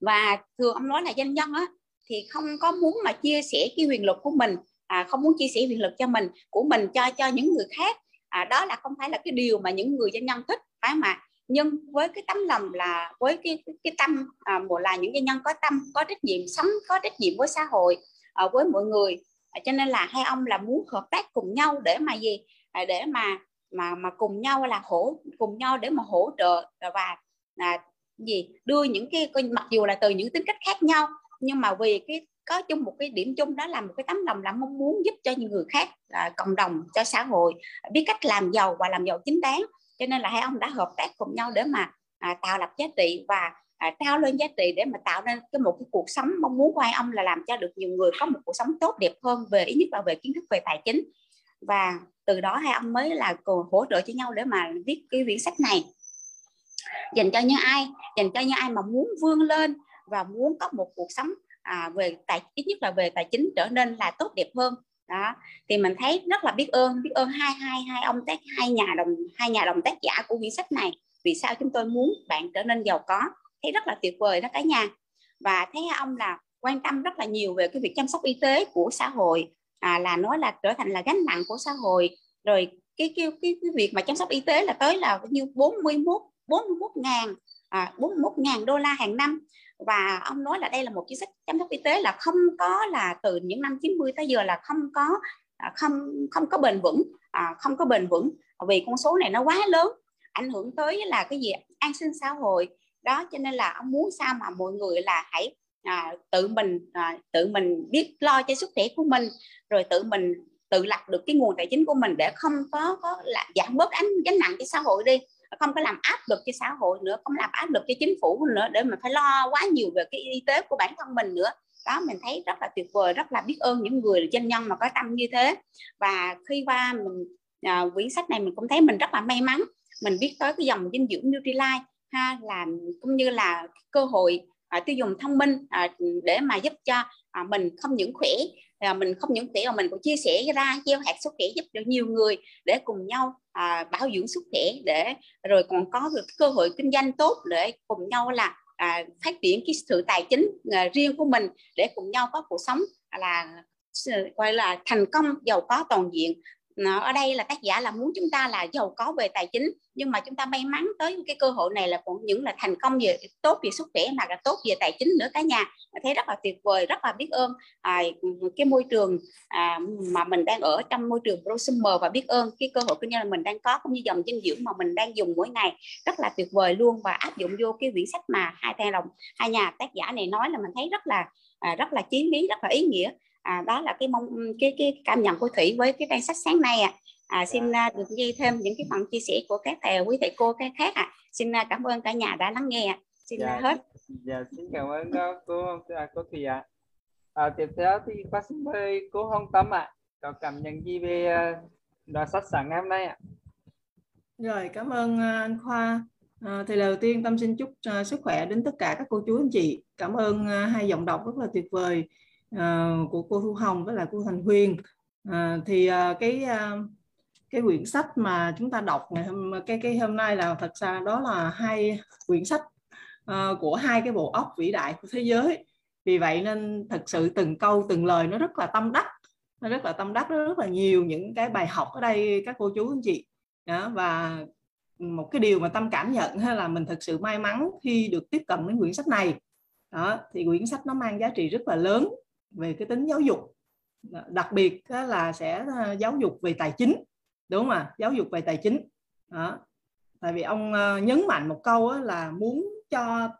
Và thường ông nói là doanh nhân á thì không có muốn mà chia sẻ cái quyền lực của mình à, không muốn chia sẻ quyền lực cho mình của mình cho cho những người khác. À, đó là không phải là cái điều mà những người doanh nhân thích phải mà nhưng với cái tấm lòng là với cái cái, cái tâm à, một là những doanh nhân có tâm có trách nhiệm sống có trách nhiệm với xã hội à, với mọi người. À, cho nên là hai ông là muốn hợp tác cùng nhau để mà gì? À, để mà mà mà cùng nhau là hỗ cùng nhau để mà hỗ trợ và à, gì? Đưa những cái mặc dù là từ những tính cách khác nhau nhưng mà vì cái có chung một cái điểm chung đó là một cái tấm lòng là mong muốn giúp cho những người khác à, cộng đồng cho xã hội biết cách làm giàu và làm giàu chính đáng cho nên là hai ông đã hợp tác cùng nhau để mà à, tạo lập giá trị và à, trao lên giá trị để mà tạo nên cái một cái cuộc sống mong muốn của hai ông là làm cho được nhiều người có một cuộc sống tốt đẹp hơn về ít nhất là về kiến thức về tài chính. Và từ đó hai ông mới là cùng hỗ trợ cho nhau để mà viết cái quyển sách này. Dành cho những ai dành cho những ai mà muốn vươn lên và muốn có một cuộc sống à, về tài ít nhất là về tài chính trở nên là tốt đẹp hơn đó. Thì mình thấy rất là biết ơn biết ơn hai hai hai ông tác hai nhà đồng hai nhà đồng tác giả của quyển sách này vì sao chúng tôi muốn bạn trở nên giàu có. Thấy rất là tuyệt vời đó cả nhà. Và thấy ông là quan tâm rất là nhiều về cái việc chăm sóc y tế của xã hội. À, là nói là trở thành là gánh nặng của xã hội. Rồi cái cái cái, cái việc mà chăm sóc y tế là tới là như 41 41 ngàn à, 41 ngàn đô la hàng năm và ông nói là đây là một chính sách chăm sóc y tế là không có là từ những năm 90 tới giờ là không có à, không không có bền vững à, không có bền vững. Vì con số này nó quá lớn ảnh hưởng tới là cái gì an sinh xã hội. Đó cho nên là ông muốn sao mà mọi người là hãy à, tự mình à, tự mình biết lo cho sức khỏe của mình rồi tự mình tự lập được cái nguồn tài chính của mình để không có có là giảm bớt ánh gánh nặng cho xã hội đi không có làm áp lực cho xã hội nữa không làm áp lực cho chính phủ nữa để mình phải lo quá nhiều về cái y tế của bản thân mình nữa. Đó mình thấy rất là tuyệt vời rất là biết ơn những người doanh nhân mà có tâm như thế. Và khi qua mình à, quyển sách này mình cũng thấy mình rất là may mắn. Mình biết tới cái dòng dinh dưỡng Nutrilite ha là cũng như là cơ hội à, tiêu dùng thông minh à, để mà giúp cho à, mình không những khỏe là mình không những khỏe mà mình cũng chia sẻ ra gieo hạt sức khỏe giúp được nhiều người để cùng nhau à, bảo dưỡng sức khỏe để rồi còn có được cơ hội kinh doanh tốt để cùng nhau là à, phát triển cái sự tài chính à, riêng của mình để cùng nhau có cuộc sống à, là gọi là thành công giàu có toàn diện. Ờ, ở đây là tác giả là muốn chúng ta là giàu có về tài chính nhưng mà chúng ta may mắn tới cái cơ hội này là cũng những là thành công về tốt về sức khỏe mà là tốt về tài chính nữa cả nhà. Thấy rất là tuyệt vời rất là biết ơn. À, cái môi trường à, mà mình đang ở trong môi trường prosumer và biết ơn cái cơ hội kinh doanh mình đang có cũng như dòng dinh dưỡng mà mình đang dùng mỗi ngày rất là tuyệt vời luôn và áp dụng vô cái quyển sách mà hai thầy đồng hai nhà tác giả này nói là mình thấy rất là à, rất là chí lý rất là ý nghĩa à, đó là cái mong cái cái cảm nhận của thủy với cái trang sách sáng nay à, à xin uh, được ghi thêm những cái phần chia sẻ của các thầy quý thầy cô các khác à xin uh, cảm ơn cả nhà đã lắng nghe xin dạ, uh, hết. dạ xin cảm ơn cô cô cô thùy ạ. À. tiếp theo thì qua xin mời cô hồng tâm ạ. À. có cảm nhận gì về đoạn sách sáng ngày hôm nay ạ? Rồi cảm ơn anh khoa. À, thì đầu tiên tâm xin chúc uh, sức khỏe đến tất cả các cô chú anh chị. Cảm ơn uh, hai giọng đọc rất là tuyệt vời uh, của cô Thu Hồng với lại cô Thành Huyền. Uh, thì uh, cái uh, cái quyển sách mà chúng ta đọc ngày hôm cái cái hôm nay là thật ra đó là hai quyển sách uh, của hai cái bộ óc vĩ đại của thế giới. Vì vậy nên thật sự từng câu từng lời nó rất là tâm đắc. Nó rất là tâm đắc nó rất là nhiều những cái bài học ở đây các cô chú anh chị. Đó, và một cái điều mà tâm cảm nhận là mình thật sự may mắn khi được tiếp cận đến quyển sách này. Đó thì quyển sách nó mang giá trị rất là lớn về cái tính giáo dục. Đặc biệt là sẽ ờ, giáo dục về tài chính, đúng không ạ? Giáo dục về tài chính. Đó. Tại vì ông ờ, nhấn mạnh một câu là muốn cho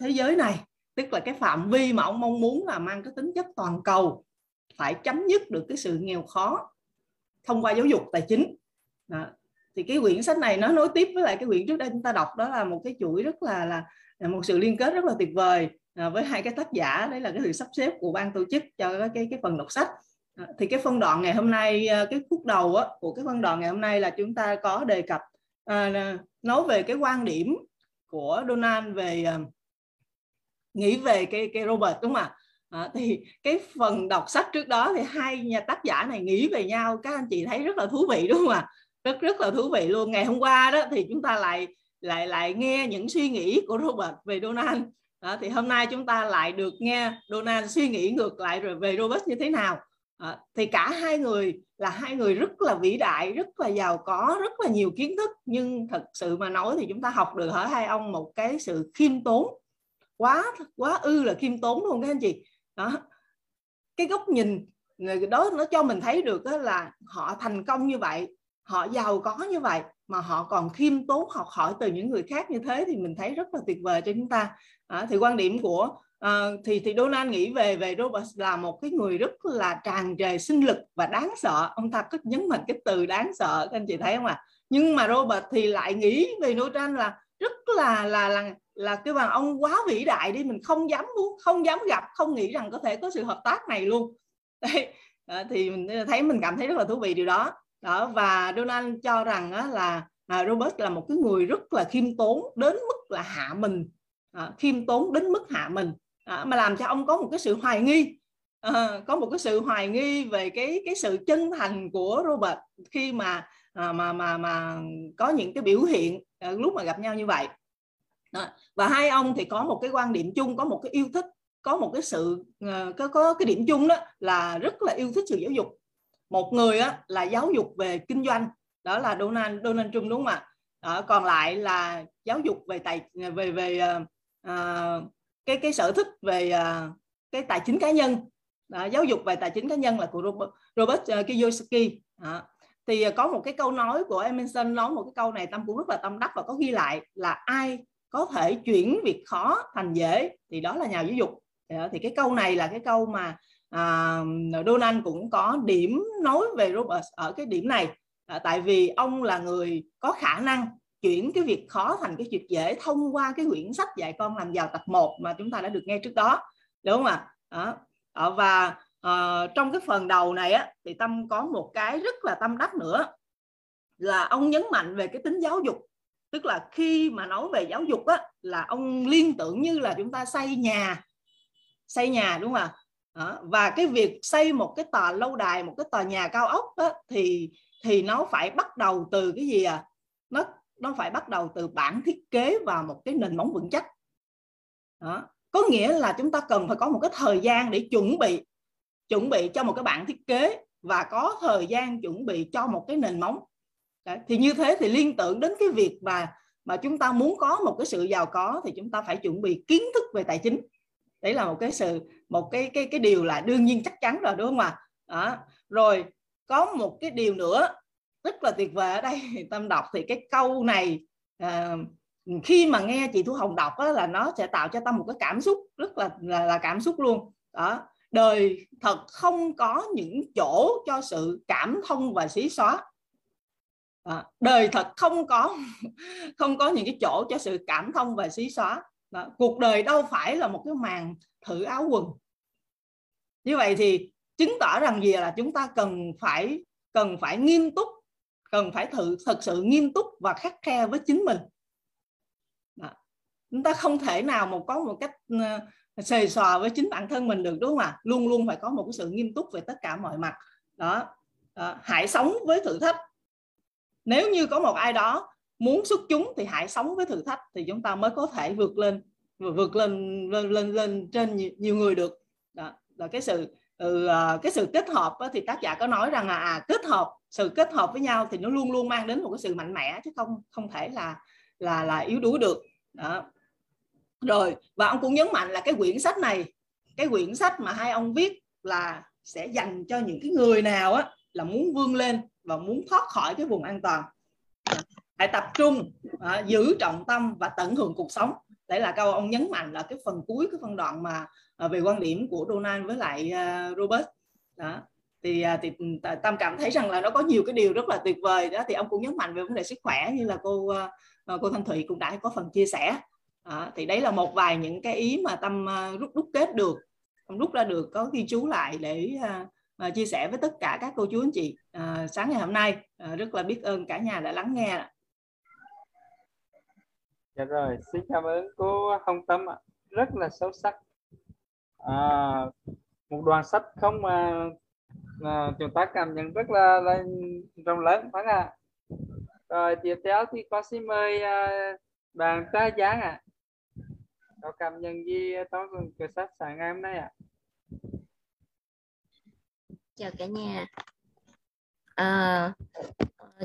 thế giới này, tức là cái phạm vi mà ông mong muốn là mang cái tính chất toàn cầu, phải chấm dứt được cái sự nghèo khó thông qua giáo dục tài chính. Đó. thì cái quyển sách này nó nối tiếp với lại cái quyển trước đây chúng ta đọc, đó là một cái chuỗi rất là là một sự liên kết rất là tuyệt vời à, với hai cái tác giả đấy là cái sự sắp xếp của ban tổ chức cho cái cái phần đọc sách. À, thì cái phân đoạn ngày hôm nay ờ, cái khúc đầu á, của cái phân đoạn ngày hôm nay là chúng ta có đề cập à, nói về cái quan điểm của Donald về à, nghĩ về cái cái Robert đúng không ạ? À, thì cái phần đọc sách trước đó thì hai nhà tác giả này nghĩ về nhau các anh chị thấy rất là thú vị đúng không ạ? Rất rất là thú vị luôn. Ngày hôm qua đó thì chúng ta lại lại lại nghe những suy nghĩ của Robert về Donald đó, thì hôm nay chúng ta lại được nghe Donald suy nghĩ ngược lại rồi về Robert như thế nào. À, thì cả hai người là hai người rất là vĩ đại rất là giàu có rất là nhiều kiến thức. Nhưng thật sự mà nói thì chúng ta học được ở hai ông một cái sự khiêm tốn. Quá quá ư là khiêm tốn luôn các anh chị. Đó. Cái góc nhìn ờ, đó nó cho mình thấy được đó là họ thành công như vậy họ giàu có như vậy mà họ còn khiêm tốn học hỏi từ những người khác như thế thì mình thấy rất là tuyệt vời cho chúng ta à, thì quan điểm của à, thì thì Donald nghĩ về về Robert là một cái người rất là tràn trề sinh lực và đáng sợ. Ông ta cứ nhấn mạnh cái từ đáng sợ các anh chị thấy không ạ? À? nhưng mà Robert thì lại nghĩ về Donald là rất là là là là cái bằng ông quá vĩ đại đi mình không dám muốn không dám gặp không nghĩ rằng có thể có sự hợp tác này luôn. Đấy, à, thì mình thấy mình cảm thấy rất là thú vị điều đó. Đó và Donald cho rằng á, là à, Robert là một cái người rất là khiêm tốn đến mức là hạ mình à, khiêm tốn đến mức hạ mình. À, mà làm cho ông có một cái sự hoài nghi. À, có một cái sự hoài nghi về cái cái sự chân thành của Robert khi mà à, mà mà mà có những cái biểu hiện à, lúc mà gặp nhau như vậy. À, và hai ông thì có một cái quan điểm chung có một cái yêu thích có một cái sự à, có có cái điểm chung đó là rất là yêu thích sự giáo dục. Một người á, là giáo dục về kinh doanh đó là Donald Donald Trump đúng không ạ? À, còn lại là giáo dục về tài về về uh, cái cái sở thích về uh, cái tài chính cá nhân. Đó, giáo dục về tài chính cá nhân là của Robert, Robert uh, Kiyosaki. Đó. thì có một cái câu nói của Emerson nói một cái câu này tâm cũng rất là tâm đắc và có ghi lại là ai có thể chuyển việc khó thành dễ thì đó là nhà giáo dục. Thì cái câu này là cái câu mà à, Donald cũng có điểm nói về Robert ở cái điểm này. À, tại vì ông là người có khả năng chuyển cái việc khó thành cái việc dễ thông qua cái quyển sách dạy con làm giàu tập 1 mà chúng ta đã được nghe trước đó đúng không ạ à? và à, trong cái phần đầu này á thì tâm có một cái rất là tâm đắc nữa là ông nhấn mạnh về cái tính giáo dục tức là khi mà nói về giáo dục á là ông liên tưởng như là chúng ta xây nhà xây nhà đúng không ạ à? và cái việc xây một cái tòa lâu đài một cái tòa nhà cao ốc á, thì thì nó phải bắt đầu từ cái gì à nó nó phải bắt đầu từ bản thiết kế và một cái nền móng vững chắc đó. có nghĩa là chúng ta cần phải có một cái thời gian để chuẩn bị chuẩn bị cho một cái bản thiết kế và có thời gian chuẩn bị cho một cái nền móng Đấy. thì như thế thì liên tưởng đến cái việc mà mà chúng ta muốn có một cái sự giàu có thì chúng ta phải chuẩn bị kiến thức về tài chính đấy là một cái sự, một cái cái cái điều là đương nhiên chắc chắn rồi, đúng không ạ à? rồi, có một cái điều nữa rất là tuyệt vời ở đây. Tâm đọc thì cái câu này à, khi mà nghe chị thu hồng đọc đó, là nó sẽ tạo cho tâm một cái cảm xúc rất là là, là cảm xúc luôn. Đó. Đời thật không có những chỗ cho sự cảm thông và xí xóa. À, đời thật không có không có những cái chỗ cho sự cảm thông và xí xóa. Đó. cuộc đời đâu phải là một cái màn thử áo quần. Như vậy thì chứng tỏ rằng gì là chúng ta cần phải cần phải nghiêm túc cần phải thử thật sự nghiêm túc và khắc khe với chính mình. Đó. chúng ta không thể nào mà có một cách ờ, xề xòa với chính bản thân mình được đúng không ạ? Luôn luôn phải có một cái sự nghiêm túc về tất cả mọi mặt. Đó. À, hãy sống với thử thách. Nếu như có một ai đó muốn xuất chúng thì hãy sống với thử thách thì chúng ta mới có thể vượt lên vượt lên lên lên, lên trên nhiều người được. Đó. Là cái sự ừ, ờ, cái sự kết hợp thì tác giả có nói rằng là à, kết hợp sự kết hợp với nhau thì nó luôn luôn mang đến một cái sự mạnh mẽ chứ không không thể là là là yếu đuối được. Đó. Rồi và ông cũng nhấn mạnh là cái quyển sách này cái quyển sách mà hai ông viết là sẽ dành cho những cái người nào á là muốn vươn lên và muốn thoát khỏi cái vùng an toàn. Dạ. Hãy tập trung à, giữ trọng tâm và tận hưởng cuộc sống đấy là câu ông nhấn mạnh là cái phần cuối cái phân đoạn mà à, về quan điểm của Donald với lại à, Robert. Đó. Thì à, thì ừ, tâm cảm thấy rằng là nó có nhiều cái điều rất là tuyệt vời đó. Thì ông cũng nhấn mạnh về vấn đề sức khỏe như là cô cô Thanh Thủy cũng đã có phần chia sẻ. À, thì đấy là một vài những cái ý mà tâm rút đúc kết được. Tâm rút ra được có ghi chú lại để uh, chia sẻ với tất cả các cô chú anh chị uh, sáng ngày hôm nay. Uh, rất là biết ơn cả nhà đã lắng nghe dạ rồi xin cảm ơn cô Hồng Tâm ạ. Rất là sâu sắc. À, một đoàn sách không mà à, chúng ta cảm nhận rất là, là rộng lớn phải không ạ? Rồi tiếp theo thì có xin mời à, bạn ta Giang ạ. À. có cảm nhận gì trong cuốn sách sáng ngày hôm nay ạ? À? chào cả nhà. À,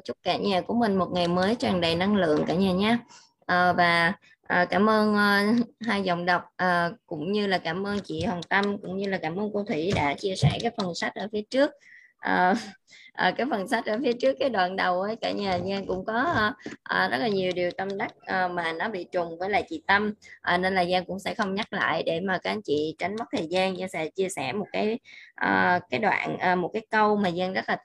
chúc cả nhà của mình một ngày mới tràn đầy năng lượng cả nhà nhé à, và à, cảm ơn à, hai dòng đọc. À, cũng như là cảm ơn chị Hồng Tâm cũng như là cảm ơn cô Thủy đã chia sẻ cái phần sách ở phía trước. À, à, cái phần sách ở phía trước cái đoạn đầu ấy cả nhà nha cũng có à, rất là nhiều điều tâm đắc à, mà nó bị trùng với lại chị Tâm. À, nên là Giang cũng sẽ không nhắc lại để mà các anh chị tránh mất thời gian. Giang sẽ chia sẻ một cái à, cái đoạn à, một cái câu mà Giang rất là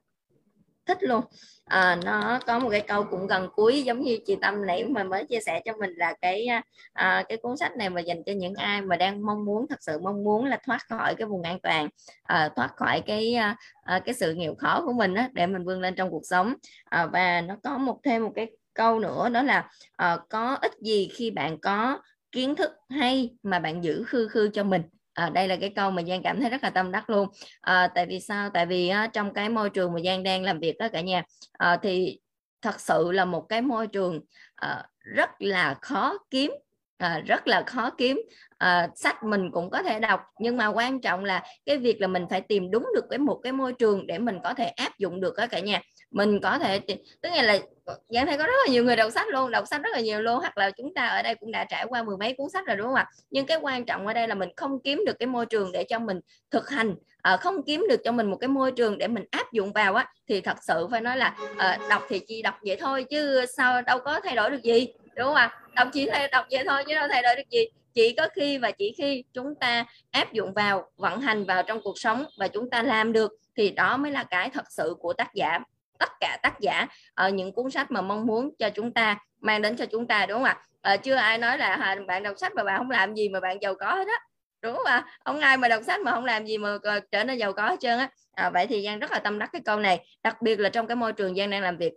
thích luôn. À, nó có một cái câu cũng gần cuối giống như chị Tâm nãy mà mới chia sẻ cho mình là cái à, cái cuốn sách này mà dành cho những ai mà đang mong muốn thật sự mong muốn là thoát khỏi cái vùng an toàn à, thoát khỏi cái à, à cái sự nghèo khó của mình á, để mình vươn lên trong cuộc sống. À, và nó có một thêm một cái câu nữa đó là à, có ích gì khi bạn có kiến thức hay mà bạn giữ khư khư cho mình? À, đây là cái câu mà Giang cảm thấy rất là tâm đắc luôn. À, tại vì sao? Tại vì á, trong cái môi trường mà Giang đang làm việc đó cả nhà à, thì thật sự là một cái môi trường à, rất là khó kiếm à, rất là khó kiếm. À, sách mình cũng có thể đọc nhưng mà quan trọng là cái việc là mình phải tìm đúng được cái một cái môi trường để mình có thể áp dụng được đó cả nhà mình có thể tức là ờ, Giang thấy có rất là nhiều người đọc sách luôn đọc sách rất là nhiều luôn hoặc là chúng ta ở đây cũng đã trải qua mười mấy cuốn sách rồi đúng không ạ? Nhưng cái quan trọng ở đây là mình không kiếm được cái môi trường để cho mình thực hành à, không kiếm được cho mình một cái môi trường để mình áp dụng vào á thì thật sự phải nói là à, đọc thì chỉ đọc vậy thôi chứ sao đâu có thay đổi được gì đúng không ạ? Đọc chỉ thay đọc vậy thôi chứ đâu thay đổi được gì. Chỉ có khi và chỉ khi chúng ta áp dụng vào vận hành vào trong cuộc sống và chúng ta làm được thì đó mới là cái thật sự của tác giả tất cả tác giả ở những cuốn sách mà mong muốn cho chúng ta mang đến cho chúng ta đúng không ạ? À, chưa ai nói là bạn đọc sách mà bạn không làm gì mà bạn giàu có hết á đúng không ạ? Không ai mà đọc sách mà không làm gì mà ờ, trở nên giàu có hết trơn á. À, vậy thì giang rất là tâm đắc cái câu này đặc biệt là trong cái môi trường giang đang làm việc.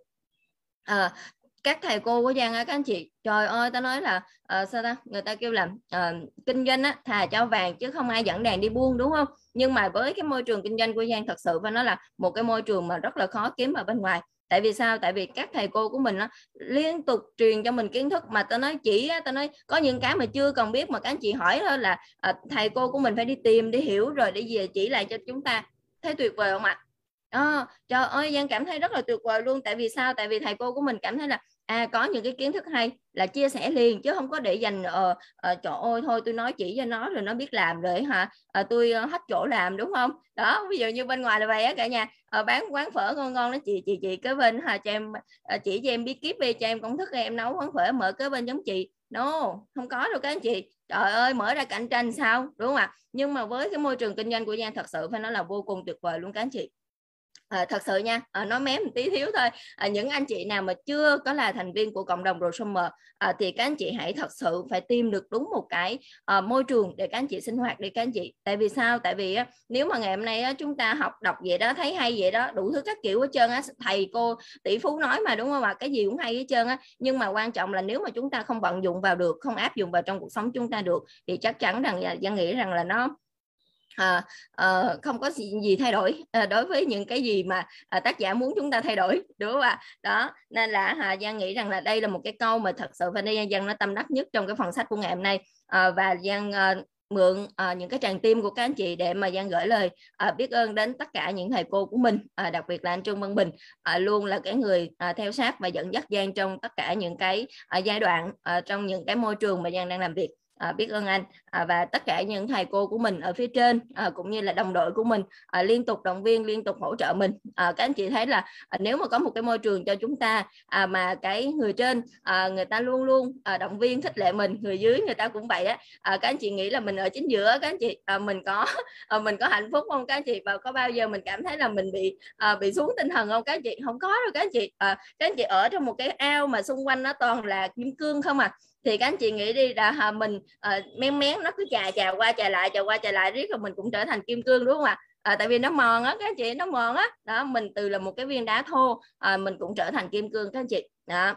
À, các thầy cô của Giang á các anh chị trời ơi ta nói là uh, sao ta? Người ta kêu là uh, kinh doanh á thà cho vàng chứ không ai dẫn đàn đi buôn đúng không? Nhưng mà với cái môi trường kinh doanh của Giang thật sự và nó là một cái môi trường mà rất là khó kiếm ở bên ngoài. Tại vì sao? Tại vì các thầy cô của mình á liên tục truyền cho mình kiến thức mà ta nói chỉ ta nói có những cái mà chưa cần biết mà các anh chị hỏi thôi là uh, thầy cô của mình phải đi tìm để hiểu rồi để về chỉ lại cho chúng ta. Thấy tuyệt vời không ạ? à, Ờ, trời ơi Giang cảm thấy rất là tuyệt vời luôn. Tại vì sao? Tại vì thầy cô của mình cảm thấy là à có những cái kiến thức hay là chia sẻ liền chứ không có để dành ờ uh, trời ơi thôi tôi nói chỉ cho nó rồi nó biết làm rồi hả? Uh, tôi uh, hết chỗ làm đúng không? Đó ví dụ như bên ngoài là vậy á cả nhà. Uh, bán quán phở ngon ngon đó chị chị chị kế bên hả? Cho em uh, chỉ cho em biết kiếp đi cho em công thức em nấu quán phở mở kế bên giống chị. No không có đâu các anh chị. Trời ơi mở ra cạnh tranh sao? Đúng không ạ? Nhưng mà với cái môi trường kinh doanh của Giang thật sự phải nói là vô cùng tuyệt vời luôn các anh chị. À, thật sự nha à, nói mém một tí thiếu thôi. À, những anh chị nào mà chưa có là thành viên của cộng đồng Rosumer à, thì các anh chị hãy thật sự phải tìm được đúng một cái à, môi trường để các anh chị sinh hoạt đi các anh chị. Tại vì sao? Tại vì á, nếu mà ngày hôm nay á, chúng ta học đọc vậy đó thấy hay vậy đó đủ thứ các kiểu hết trơn á thầy cô tỷ phú nói mà đúng không ạ? Cái gì cũng hay hết trơn á. Nhưng mà quan trọng là nếu mà chúng ta không vận dụng vào được không áp dụng vào trong cuộc sống chúng ta được thì chắc chắn rằng dân nghĩ rằng là nó à, à, không có gì, gì thay đổi. À, đối với những cái gì mà à, tác giả muốn chúng ta thay đổi đúng không ạ? Đó nên là hà giang nghĩ rằng là đây là một cái câu mà thật sự và giang nó tâm đắc nhất trong cái phần sách của ngày hôm nay. À, và giang à, mượn à, những cái tràng tim của các anh chị để mà Giang gửi lời à, biết ơn đến tất cả những thầy cô của mình. À, đặc biệt là anh Trương Văn Bình à, luôn là cái người à, theo sát và dẫn dắt Giang trong tất cả những cái à, giai đoạn à, trong những cái môi trường mà Giang đang làm việc à, biết ơn anh. À, và tất cả những thầy cô của mình ở phía trên à, cũng như là đồng đội của mình à, liên tục động viên liên tục hỗ trợ mình. À, các anh chị thấy là à, nếu mà có một cái môi trường cho chúng ta à, mà cái người trên à, người ta luôn luôn à, động viên khích lệ mình người dưới người ta cũng vậy á à, các anh chị nghĩ là mình ở chính giữa các anh chị à, mình có à, mình có hạnh phúc không các anh chị? Và có bao giờ mình cảm thấy là mình bị à, bị xuống tinh thần không các anh chị? Không có đâu các anh chị. À, các anh chị ở trong một cái ao mà xung quanh nó toàn là kim cương không à thì các anh chị nghĩ đi là mình uh, mén mén nó cứ chà chà qua chà lại chà qua chà lại riết rồi mình cũng trở thành kim cương đúng không ạ? À, tại vì nó mòn á các anh chị nó mòn á. Đó mình từ là một cái viên đá thô à, mình cũng trở thành kim cương các anh chị. Đó.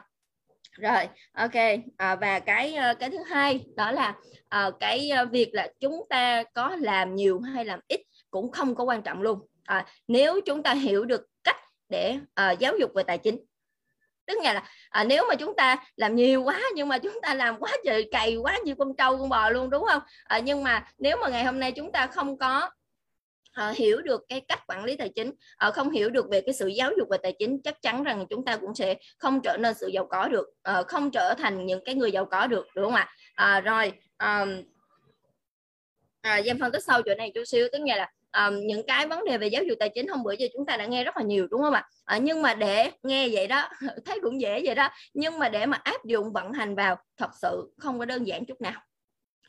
Rồi ok. À, và cái cái thứ hai đó là à, cái việc là chúng ta có làm nhiều hay làm ít cũng không có quan trọng luôn. À, nếu chúng ta hiểu được cách để à, giáo dục về tài chính tức là à, nếu mà chúng ta làm nhiều quá nhưng mà chúng ta làm quá trời cày quá nhiều con trâu con bò luôn đúng không? À, nhưng mà nếu mà ngày hôm nay chúng ta không có À, hiểu được cái cách quản lý tài chính à, không hiểu được về cái sự giáo dục về tài chính chắc chắn rằng chúng ta cũng sẽ không trở nên sự giàu có được à, không trở thành những cái người giàu có được đúng không ạ? À, rồi um, à, Giang phân tích sâu chỗ này chút xíu tức nghĩa là um, những cái vấn đề về giáo dục tài chính hôm bữa giờ chúng ta đã nghe rất là nhiều đúng không ạ? À, nhưng mà để nghe vậy đó thấy cũng dễ vậy đó. Nhưng mà để mà áp dụng vận hành vào thật sự không có đơn giản chút nào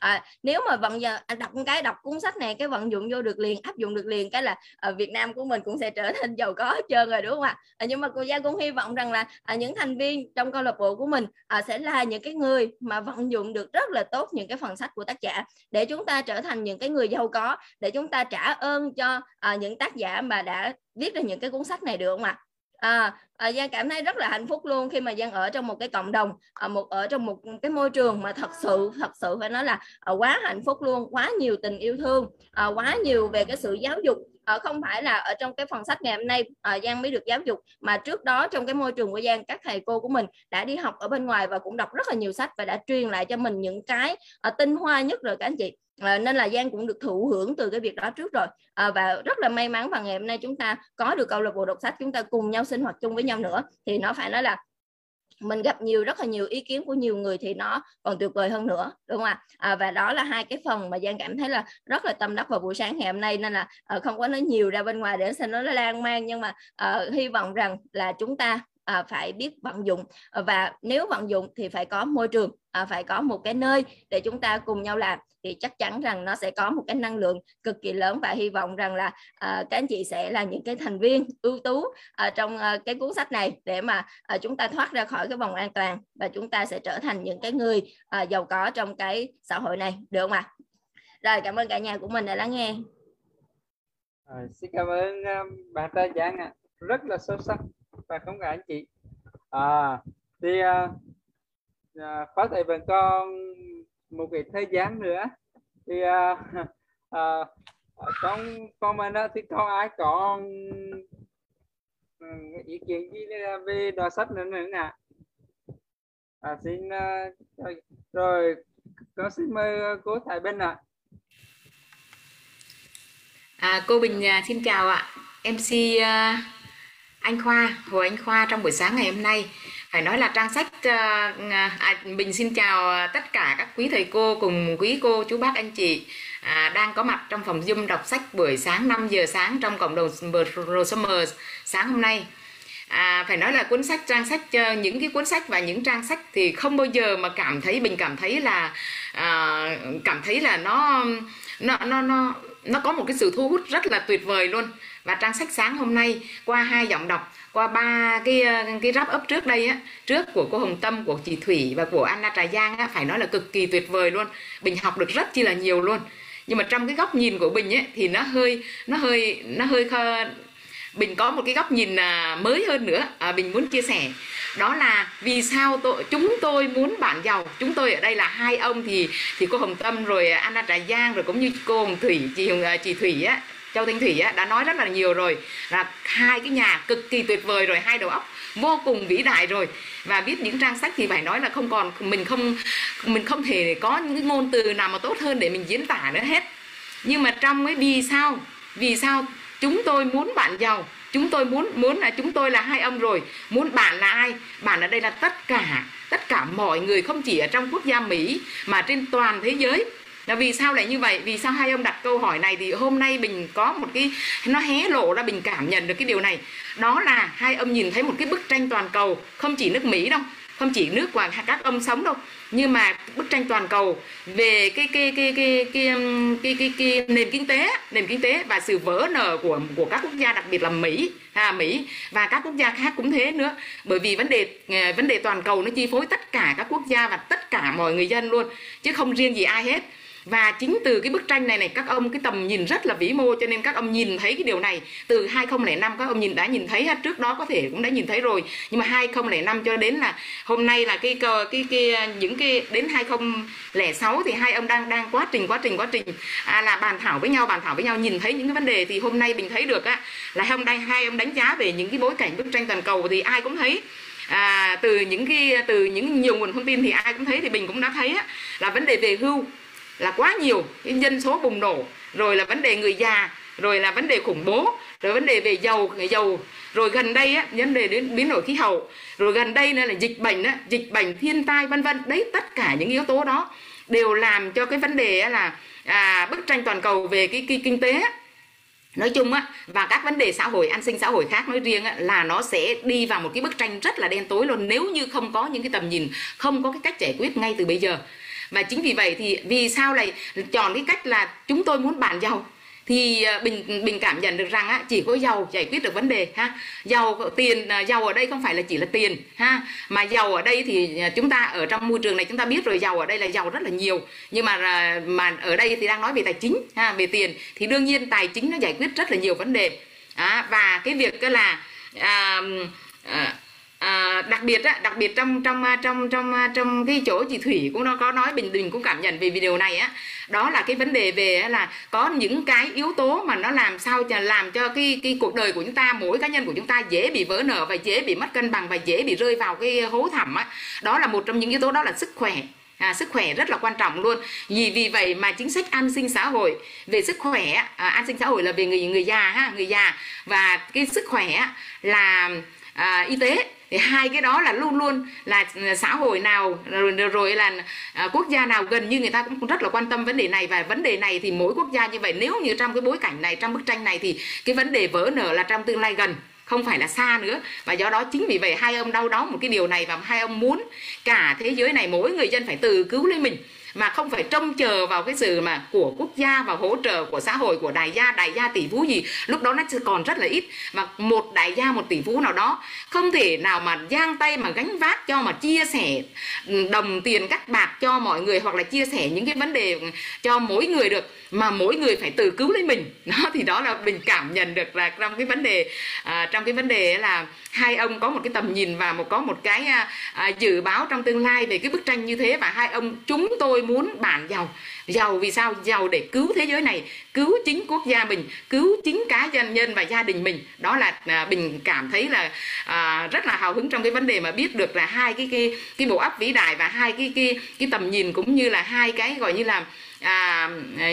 à, nếu mà vận giờ à, đọc cái đọc cuốn sách này cái vận dụng vô được liền áp dụng được liền cái là ở à, Việt Nam của mình cũng sẽ trở thành giàu có hết trơn rồi đúng không ạ? À, nhưng mà cô giáo cũng hy vọng rằng là à, những thành viên trong câu lạc bộ của mình à, sẽ là những cái người mà vận dụng được rất là tốt những cái phần sách của tác giả để chúng ta trở thành những cái người giàu có để chúng ta trả ơn cho à, những tác giả mà đã viết ra những cái cuốn sách này được không ạ? à, À, à, Giang cảm thấy rất là hạnh phúc luôn khi mà Giang ở trong một cái cộng đồng à, một ở trong một cái môi trường mà thật sự thật sự phải nói là à, quá hạnh phúc luôn quá nhiều tình yêu thương à, quá nhiều về cái sự giáo dục. À, không phải là ở trong cái phần sách ngày hôm nay à, Giang mới được giáo dục mà trước đó trong cái môi trường của Giang các thầy cô của mình đã đi học ở bên ngoài và cũng đọc rất là nhiều sách và đã truyền lại cho mình những cái à, tinh hoa nhất rồi các anh chị à, nên là Giang cũng được thụ hưởng từ cái việc đó trước rồi. À, và rất là may mắn và ngày hôm nay chúng ta có được câu lạc bộ đọc sách chúng ta cùng nhau sinh hoạt chung với nhau nữa. Thì nó phải nói là mình gặp nhiều rất là nhiều ý kiến của nhiều người thì nó còn tuyệt vời hơn nữa đúng không ạ? À, và đó là hai cái phần mà giang cảm thấy là rất là tâm đắc vào buổi sáng ngày hôm nay. Nên là uh, không có nói nhiều ra bên ngoài để xem nó lan man nhưng mà uh, hy vọng rằng là chúng ta à, phải biết vận dụng ờ, và nếu vận dụng thì phải có môi trường à, phải có một cái nơi để chúng ta cùng nhau làm thì chắc chắn rằng nó sẽ có một cái năng lượng cực kỳ lớn và hy vọng rằng là à, các anh chị sẽ là những cái thành viên ưu tú à, trong à, cái cuốn sách này để mà à, chúng ta thoát ra khỏi cái vòng an toàn và chúng ta sẽ trở thành những cái người à, giàu có trong cái xã hội này được không ạ? À? Rồi cảm ơn cả nhà của mình đã lắng nghe. À, xin cảm ơn um, bà ta giảng ạ, rất là sâu sắc và không cả anh chị. À, thì uh, uh, phó thầy vẫn còn một cái thời gian nữa. Thì uh, uh, trong comment đó thì có ai có uh, ừ, ý kiến gì về đoạn sách nữa nữa nè, à, xin uh, rồi con xin mời cô Thái Bình ạ. À, cô Bình xin chào ạ. MC uh, anh Khoa Hồ Anh Khoa trong buổi sáng ngày hôm nay. Phải nói là trang sách ờ, à, à bình xin chào tất cả các quý thầy cô cùng quý cô chú bác anh chị à, đang có mặt trong phòng zoom đọc sách buổi sáng 5 giờ sáng trong cộng đồng Summer sáng hôm nay. À, phải nói là cuốn sách trang sách ờ, những cái cuốn sách và những trang sách thì không bao giờ mà cảm thấy bình cảm thấy là à, cảm thấy là nó nó nó nó nó có một cái sự thu hút rất là tuyệt vời luôn và trang sách sáng hôm nay qua hai giọng đọc qua ba cái cái wrap up trước đây á trước của cô Hồng Tâm của chị Thủy và của Anna Trà Giang á phải nói là cực kỳ tuyệt vời luôn. Bình học được rất chi là nhiều luôn. Nhưng mà trong cái góc nhìn của Bình ấy thì nó hơi nó hơi nó hơi khờ... Bình có một cái góc nhìn à, mới hơn nữa à, Bình muốn chia sẻ. Đó là vì sao tôi, chúng tôi muốn bạn giàu. Chúng tôi ở đây là hai ông thì thì cô Hồng Tâm rồi Anna Trà Giang rồi cũng như cô Hồng Thủy chị Hồng à, chị Thủy á. Châu Thanh Thủy á, đã nói rất là nhiều rồi. Là hai cái nhà cực kỳ tuyệt vời rồi hai đầu óc vô cùng vĩ đại rồi. Và biết những trang sách thì phải nói là không còn mình không mình không thể có những cái ngôn từ nào mà tốt hơn để mình diễn tả nữa hết. Nhưng mà trong ấy vì sao vì sao chúng tôi muốn bạn giàu chúng tôi muốn muốn là chúng tôi là hai ông rồi muốn bạn là ai? Bạn ở đây là tất cả tất cả mọi người không chỉ ở trong quốc gia mỹ mà trên toàn thế giới là vì sao lại như vậy? Vì sao hai ông đặt câu hỏi này? Thì hôm nay bình có một cái nó hé lộ ra bình cảm nhận được cái điều này. Đó là hai ông nhìn thấy một cái bức tranh toàn cầu không chỉ nước mỹ đâu không chỉ nước và các ông sống đâu. Nhưng mà bức tranh toàn cầu về cái cái cái cái cái cái, cái, cái, cái nền kinh tế nền kinh tế và sự vỡ nở của của các quốc gia đặc biệt là Mỹ à, Mỹ và các quốc gia khác cũng thế nữa. Bởi vì vấn đề ờ, vấn đề toàn cầu nó chi phối tất cả các quốc gia và tất cả mọi người dân luôn chứ không riêng gì ai hết và chính từ cái bức tranh này này các ông cái tầm nhìn rất là vĩ mô cho nên các ông nhìn thấy cái điều này. Từ 2005 các ông nhìn đã nhìn thấy trước đó có thể cũng đã nhìn thấy rồi. Nhưng mà 2005 cho đến là hôm nay là cái cái cái, cái những cái đến 2006 thì hai ông đang đang quá trình quá trình quá trình. À, là bàn thảo với nhau bàn thảo với nhau nhìn thấy những cái vấn đề. Thì hôm nay mình thấy được á là hôm nay hai ông đánh giá về những cái bối cảnh bức tranh toàn cầu thì ai cũng thấy. À, từ những cái từ những nhiều nguồn thông tin thì ai cũng thấy thì mình cũng đã thấy á, là vấn đề về hưu là quá nhiều cái dân số bùng nổ rồi là vấn đề người già rồi là vấn đề khủng bố rồi vấn đề về dầu người dầu rồi gần đây á vấn đề đến biến đổi khí hậu rồi gần đây nữa là dịch bệnh á dịch bệnh thiên tai vân vân. Đấy tất cả những yếu tố đó đều làm cho cái vấn đề là à, bức tranh toàn cầu về cái, cái kinh tế nói chung á và các vấn đề xã hội an sinh xã hội khác nói riêng á, là nó sẽ đi vào một cái bức tranh rất là đen tối luôn. Nếu như không có những cái tầm nhìn không có cái cách giải quyết ngay từ bây giờ và chính vì vậy thì vì sao lại chọn cái cách là chúng tôi muốn bản giàu thì mình bình bình cảm nhận được rằng á, chỉ có giàu giải quyết được vấn đề ha? Giàu tiền giàu ở đây không phải là chỉ là tiền ha? Mà giàu ở đây thì à, chúng ta ở trong môi trường này chúng ta biết rồi giàu ở đây là giàu rất là nhiều. Nhưng mà à, mà ở đây thì đang nói về tài chính ha? Về tiền. Thì đương nhiên tài chính nó giải quyết rất là nhiều vấn đề. À, và cái việc là à, à, à, đặc biệt á, đặc biệt trong trong à, trong trong à, trong cái chỗ chị Thủy cũng nó có nói bình bình cũng cảm nhận về video này á. Đó là cái vấn đề về là có những cái yếu tố mà nó làm sao cho làm cho cái cái cuộc đời của chúng ta mỗi cá nhân của chúng ta dễ bị vỡ nở và dễ bị mất cân bằng và dễ bị rơi vào cái hố thẳm á. Đó là một trong những yếu tố đó là sức khỏe. À, sức khỏe rất là quan trọng luôn. Vì vì vậy mà chính sách an sinh xã hội về sức khỏe à, an sinh xã hội là về người người già ha người già. Và cái sức khỏe là à, y tế thì hai cái đó là luôn luôn là ừ, xã hội nào rồi, rồi là à, quốc gia nào gần như người ta cũng rất là quan tâm vấn đề này. Và vấn đề này thì mỗi quốc gia như vậy nếu như trong cái bối cảnh này trong bức tranh này thì cái vấn đề vỡ nở là trong tương lai gần không phải là xa nữa. Và do đó chính vì vậy hai ông đau đớn một cái điều này và hai ông muốn cả thế giới này mỗi người dân phải tự cứu lấy mình mà không phải trông chờ vào cái sự mà của quốc gia và hỗ trợ của xã hội của đại gia đại gia tỷ phú gì. Lúc đó nó còn rất là ít. Mà một đại gia một tỷ phú nào đó không thể nào mà giang tay mà gánh vác cho mà chia sẻ ừ, đồng tiền cắt bạc cho mọi người hoặc là chia sẻ những cái vấn đề cho mỗi người được mà mỗi người phải tự cứu lấy mình. Nó thì đó là mình cảm nhận được là trong cái vấn đề à, trong cái vấn đề là hai ông có một cái tầm nhìn và một có một cái à, à, dự báo trong tương lai về cái bức tranh như thế. Và hai ông chúng tôi muốn bản giàu. Giàu vì sao? Giàu để cứu thế giới này cứu chính quốc gia mình cứu chính cá nhân nhân và gia đình mình. Đó là à, mình cảm thấy là à, rất là hào hứng trong cái vấn đề mà biết được là hai cái cái cái bộ óc vĩ đại và hai cái cái cái tầm nhìn cũng như là hai cái gọi như là à, à,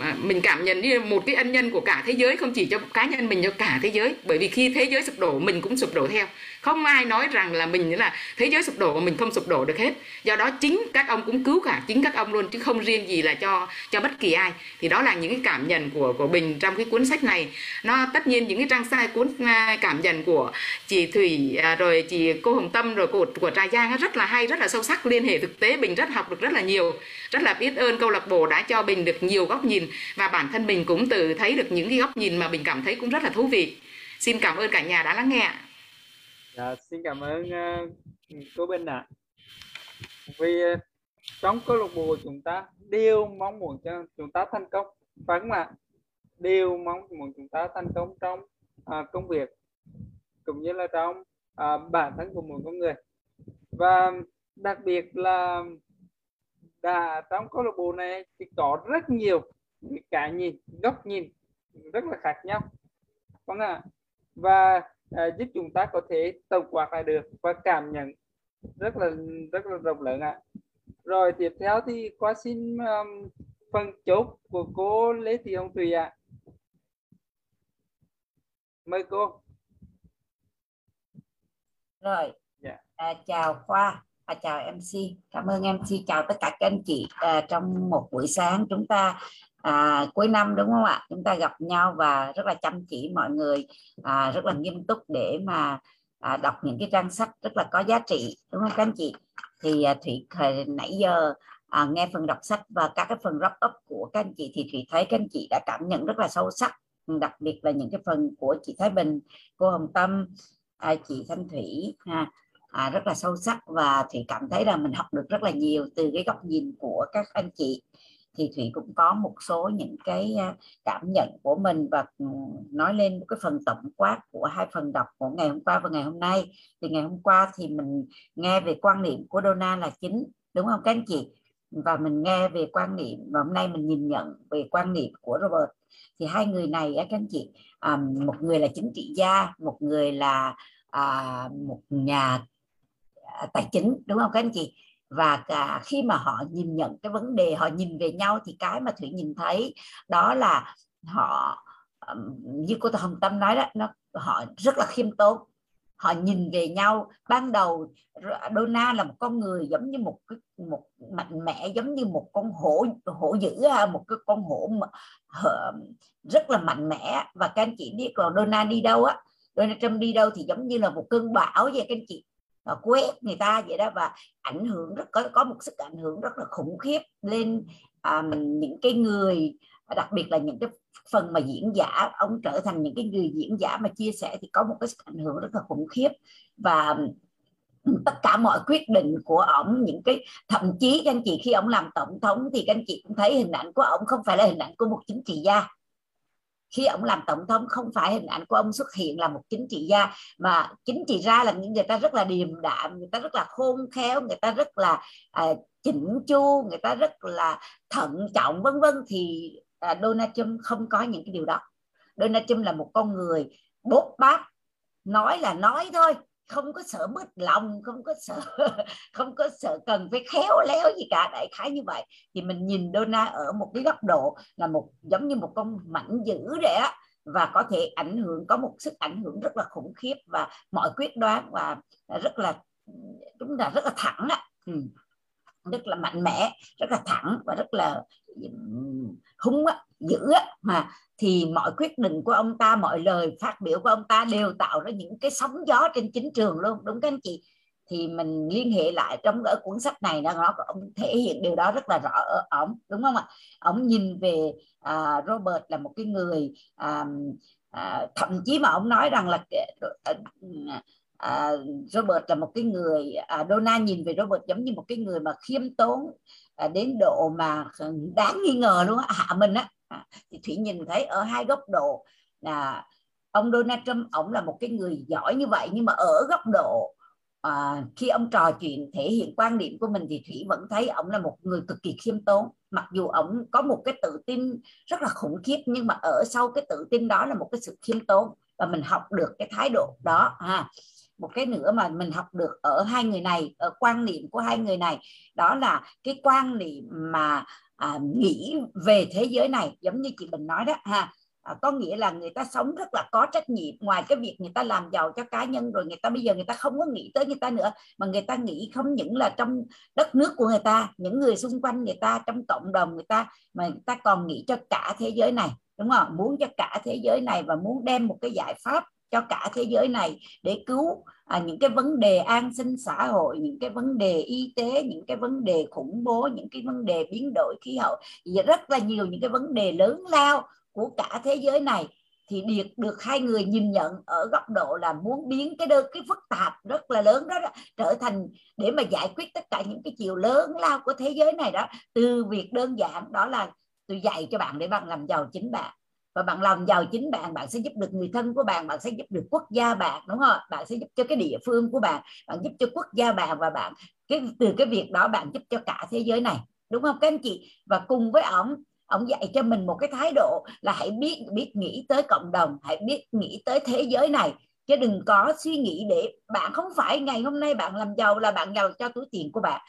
à, mình cảm nhận như một cái ân nhân của cả thế giới không chỉ cho cá nhân mình cho cả thế giới. Bởi vì khi thế giới sụp đổ mình cũng sụp đổ theo. Không ai nói rằng là mình là thế giới sụp đổ mà mình không sụp đổ được hết. Do đó chính các ông cũng cứu cả chính các ông luôn chứ không riêng gì là cho cho bất kỳ ai. Thì đó là những cái cảm cảm nhận của của bình trong cái cuốn sách này nó tất nhiên những cái trang sai cuốn à, cảm nhận của chị thủy à, rồi chị cô hồng tâm rồi của của trà giang rất là hay rất là sâu sắc liên hệ thực tế bình rất học được rất là nhiều rất là biết ơn câu lạc bộ đã cho bình được nhiều góc nhìn và bản thân mình cũng từ thấy được những cái góc nhìn mà mình cảm thấy cũng rất là thú vị xin cảm ơn cả nhà đã lắng nghe Dạ, xin cảm ơn uh, cô Bình ạ. À. Vì uh, trong câu lạc bộ chúng ta đều mong muốn cho chúng ta thành công, phải không ạ? Đều mong muốn chúng ta thành công trong uh, công việc cũng như là trong uh, bản thân của mỗi con người. Và đặc biệt là đã trong câu lạc bộ này thì có rất nhiều cái nhìn, góc nhìn rất là khác nhau. Vâng ạ. Và à, giúp chúng ta có thể tổng quát lại được và cảm nhận rất là rất là rộng lớn ạ rồi tiếp theo thì qua xin um, phần chốt của cô Lê Thị Hồng Thùy ạ. Mời cô. Rồi. Yeah. à, chào khoa à, chào MC cảm ơn MC chào tất cả các anh chị à, trong một buổi sáng chúng ta à, cuối năm đúng không ạ? Chúng ta gặp nhau và rất là chăm chỉ mọi người à, rất là nghiêm túc để mà à, đọc những cái trang sách rất là có giá trị đúng không các anh chị? Thì à, thủy nãy giờ à, nghe phần đọc sách và các cái phần wrap up của các anh chị thì thủy thấy các anh chị đã cảm nhận rất là sâu sắc đặc biệt là những cái phần của chị Thái Bình cô Hồng Tâm à, chị Thanh Thủy ha à, rất là sâu sắc và thủy cảm thấy là mình học được rất là nhiều từ cái góc nhìn của các anh chị. Thì thủy cũng có một số những cái à, cảm nhận của mình và ừ, nói lên một cái phần tổng quát của hai phần đọc của ngày hôm qua và ngày hôm nay. Thì ngày hôm qua thì mình nghe về quan niệm của Donna là chính đúng không các anh chị? Và mình nghe về quan niệm, và hôm nay mình nhìn nhận về quan niệm của Robert. Thì hai người này, các anh chị à, một người là chính trị gia, một người là à, một nhà à, tài chính, đúng không các anh chị? Và cả khi mà họ nhìn nhận cái vấn đề, họ nhìn về nhau thì cái mà thủy nhìn thấy đó là họ như cô hồng tâm nói đó, nó, họ rất là khiêm tốn họ nhìn về nhau. Ban đầu Donna là một con người giống như một cái một mạnh mẽ giống như một con hổ hổ dữ một cái con hổ rất là mạnh mẽ. Và các anh chị biết còn Donna đi đâu á? Donald Trump đi đâu thì giống như là một cơn bão vậy các anh chị. Và quét người ta vậy đó và ảnh hưởng rất có có một sức ảnh hưởng rất là khủng khiếp lên um, những cái người đặc biệt là những cái phần mà diễn giả ông trở thành những cái người diễn giả mà chia sẻ thì có một cái ảnh hưởng rất là khủng khiếp. Và ừ, tất cả mọi quyết định của ông những cái thậm chí các anh chị khi ông làm tổng thống thì các anh chị cũng thấy hình ảnh của ông không phải là hình ảnh của một chính trị gia. Khi ông làm tổng thống không phải hình ảnh của ông xuất hiện là một chính trị gia mà chính trị gia là những người ta rất là điềm đạm người ta rất là khôn khéo người ta rất là à, chỉnh chu người ta rất là thận trọng vân vân. Thì à, Donald Trump không có những cái điều đó. Donald Trump là một con người bốt bát nói là nói thôi không có sợ mất lòng không có sợ không có sợ cần phải khéo léo gì cả đại khái như vậy. Thì mình nhìn Donald ở một cái góc độ là một giống như một con mảnh dữ vậy á và có thể ảnh hưởng có một sức ảnh hưởng rất là khủng khiếp và mọi quyết đoán và rất là chúng ta rất là thẳng á. Ừ rất là mạnh mẽ rất là thẳng và rất là hung á dữ á. Mà thì mọi quyết định của ông ta mọi lời phát biểu của ông ta đều tạo ra những cái sóng gió trên chính trường luôn đúng các anh chị? Thì mình liên hệ lại trong ở cuốn sách này nó ông thể hiện điều đó rất là rõ ở ổng đúng không ạ? Ông nhìn về à, Robert là một cái người à, à, thậm chí mà ông nói rằng là ờ, ờ, à, Robert là một cái người à, Donna nhìn về Robert giống như một cái người mà khiêm tốn à, đến độ mà đáng nghi ngờ luôn á hạ mình á. À, thì thủy nhìn thấy ở hai góc độ là ông Donald Trump ông là một cái người giỏi như vậy nhưng mà ở góc độ à, khi ông trò chuyện thể hiện quan điểm của mình thì thủy vẫn thấy ông là một người cực kỳ khiêm tốn. Mặc dù ông có một cái tự tin rất là khủng khiếp nhưng mà ở sau cái tự tin đó là một cái sự khiêm tốn và mình học được cái thái độ đó ha một cái nữa mà mình học được ở hai người này ở quan niệm của hai người này. Đó là cái quan niệm mà à, nghĩ về thế giới này giống như chị Bình nói đó ha. À, có nghĩa là người ta sống rất là có trách nhiệm ngoài cái việc người ta làm giàu cho cá nhân rồi người ta bây giờ người ta không có nghĩ tới người ta nữa mà người ta nghĩ không những là trong đất nước của người ta những người xung quanh người ta trong cộng đồng người ta mà người ta còn nghĩ cho cả thế giới này đúng không? Muốn cho cả thế giới này và muốn đem một cái giải pháp cho cả thế giới này để cứu à, những cái vấn đề an sinh xã hội những cái vấn đề y tế những cái vấn đề khủng bố những cái vấn đề biến đổi khí hậu. Rất là nhiều những cái vấn đề lớn lao của cả thế giới này thì được được hai người nhìn nhận ở góc độ là muốn biến cái đơn cái phức tạp rất là lớn đó, đó trở thành để mà giải quyết tất cả những cái chiều lớn lao của thế giới này đó. Từ việc đơn giản đó là tôi dạy cho bạn để bạn làm giàu chính bạn và bạn làm giàu chính bạn bạn sẽ giúp được người thân của bạn bạn sẽ giúp được quốc gia bạn, đúng không? Bạn sẽ giúp cho cái địa phương của bạn bạn giúp cho quốc gia bạn và bạn, cái, từ cái việc đó bạn giúp cho cả thế giới này, đúng không các anh chị? Và cùng với ổng ông dạy cho mình một cái thái độ là hãy biết biết nghĩ tới cộng đồng, hãy biết nghĩ tới thế giới này. Chứ đừng có suy nghĩ để bạn không phải ngày hôm nay bạn làm giàu là bạn giàu cho túi tiền của bạn.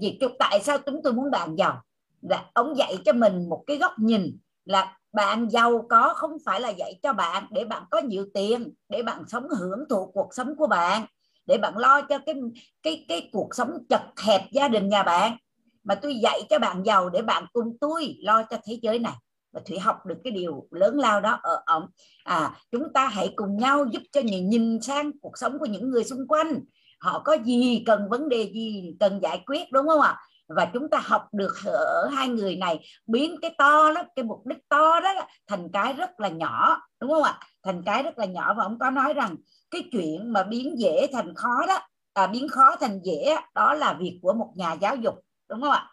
Vì tại sao chúng tôi muốn bạn giàu? Là ông dạy cho mình một cái góc nhìn là bạn giàu có không phải là dạy cho bạn để bạn có nhiều tiền, để bạn sống hưởng thụ cuộc sống của bạn, để bạn lo cho cái cái cái cuộc sống chật hẹp gia đình nhà bạn. Mà tôi dạy cho bạn giàu để bạn cùng tôi lo cho thế giới này. Và thủy học được cái điều lớn lao đó ở ổng. À chúng ta hãy cùng nhau giúp cho nhìn nhìn sang cuộc sống của những người xung quanh. Họ có gì cần vấn đề gì cần giải quyết, đúng không ạ? Và chúng ta học được ở hai người này biến cái to đó cái mục đích to đó thành cái rất là nhỏ đúng không ạ? Thành cái rất là nhỏ và ông có nói rằng cái chuyện mà biến dễ thành khó đó à, biến khó thành dễ đó là việc của một nhà giáo dục đúng không ạ?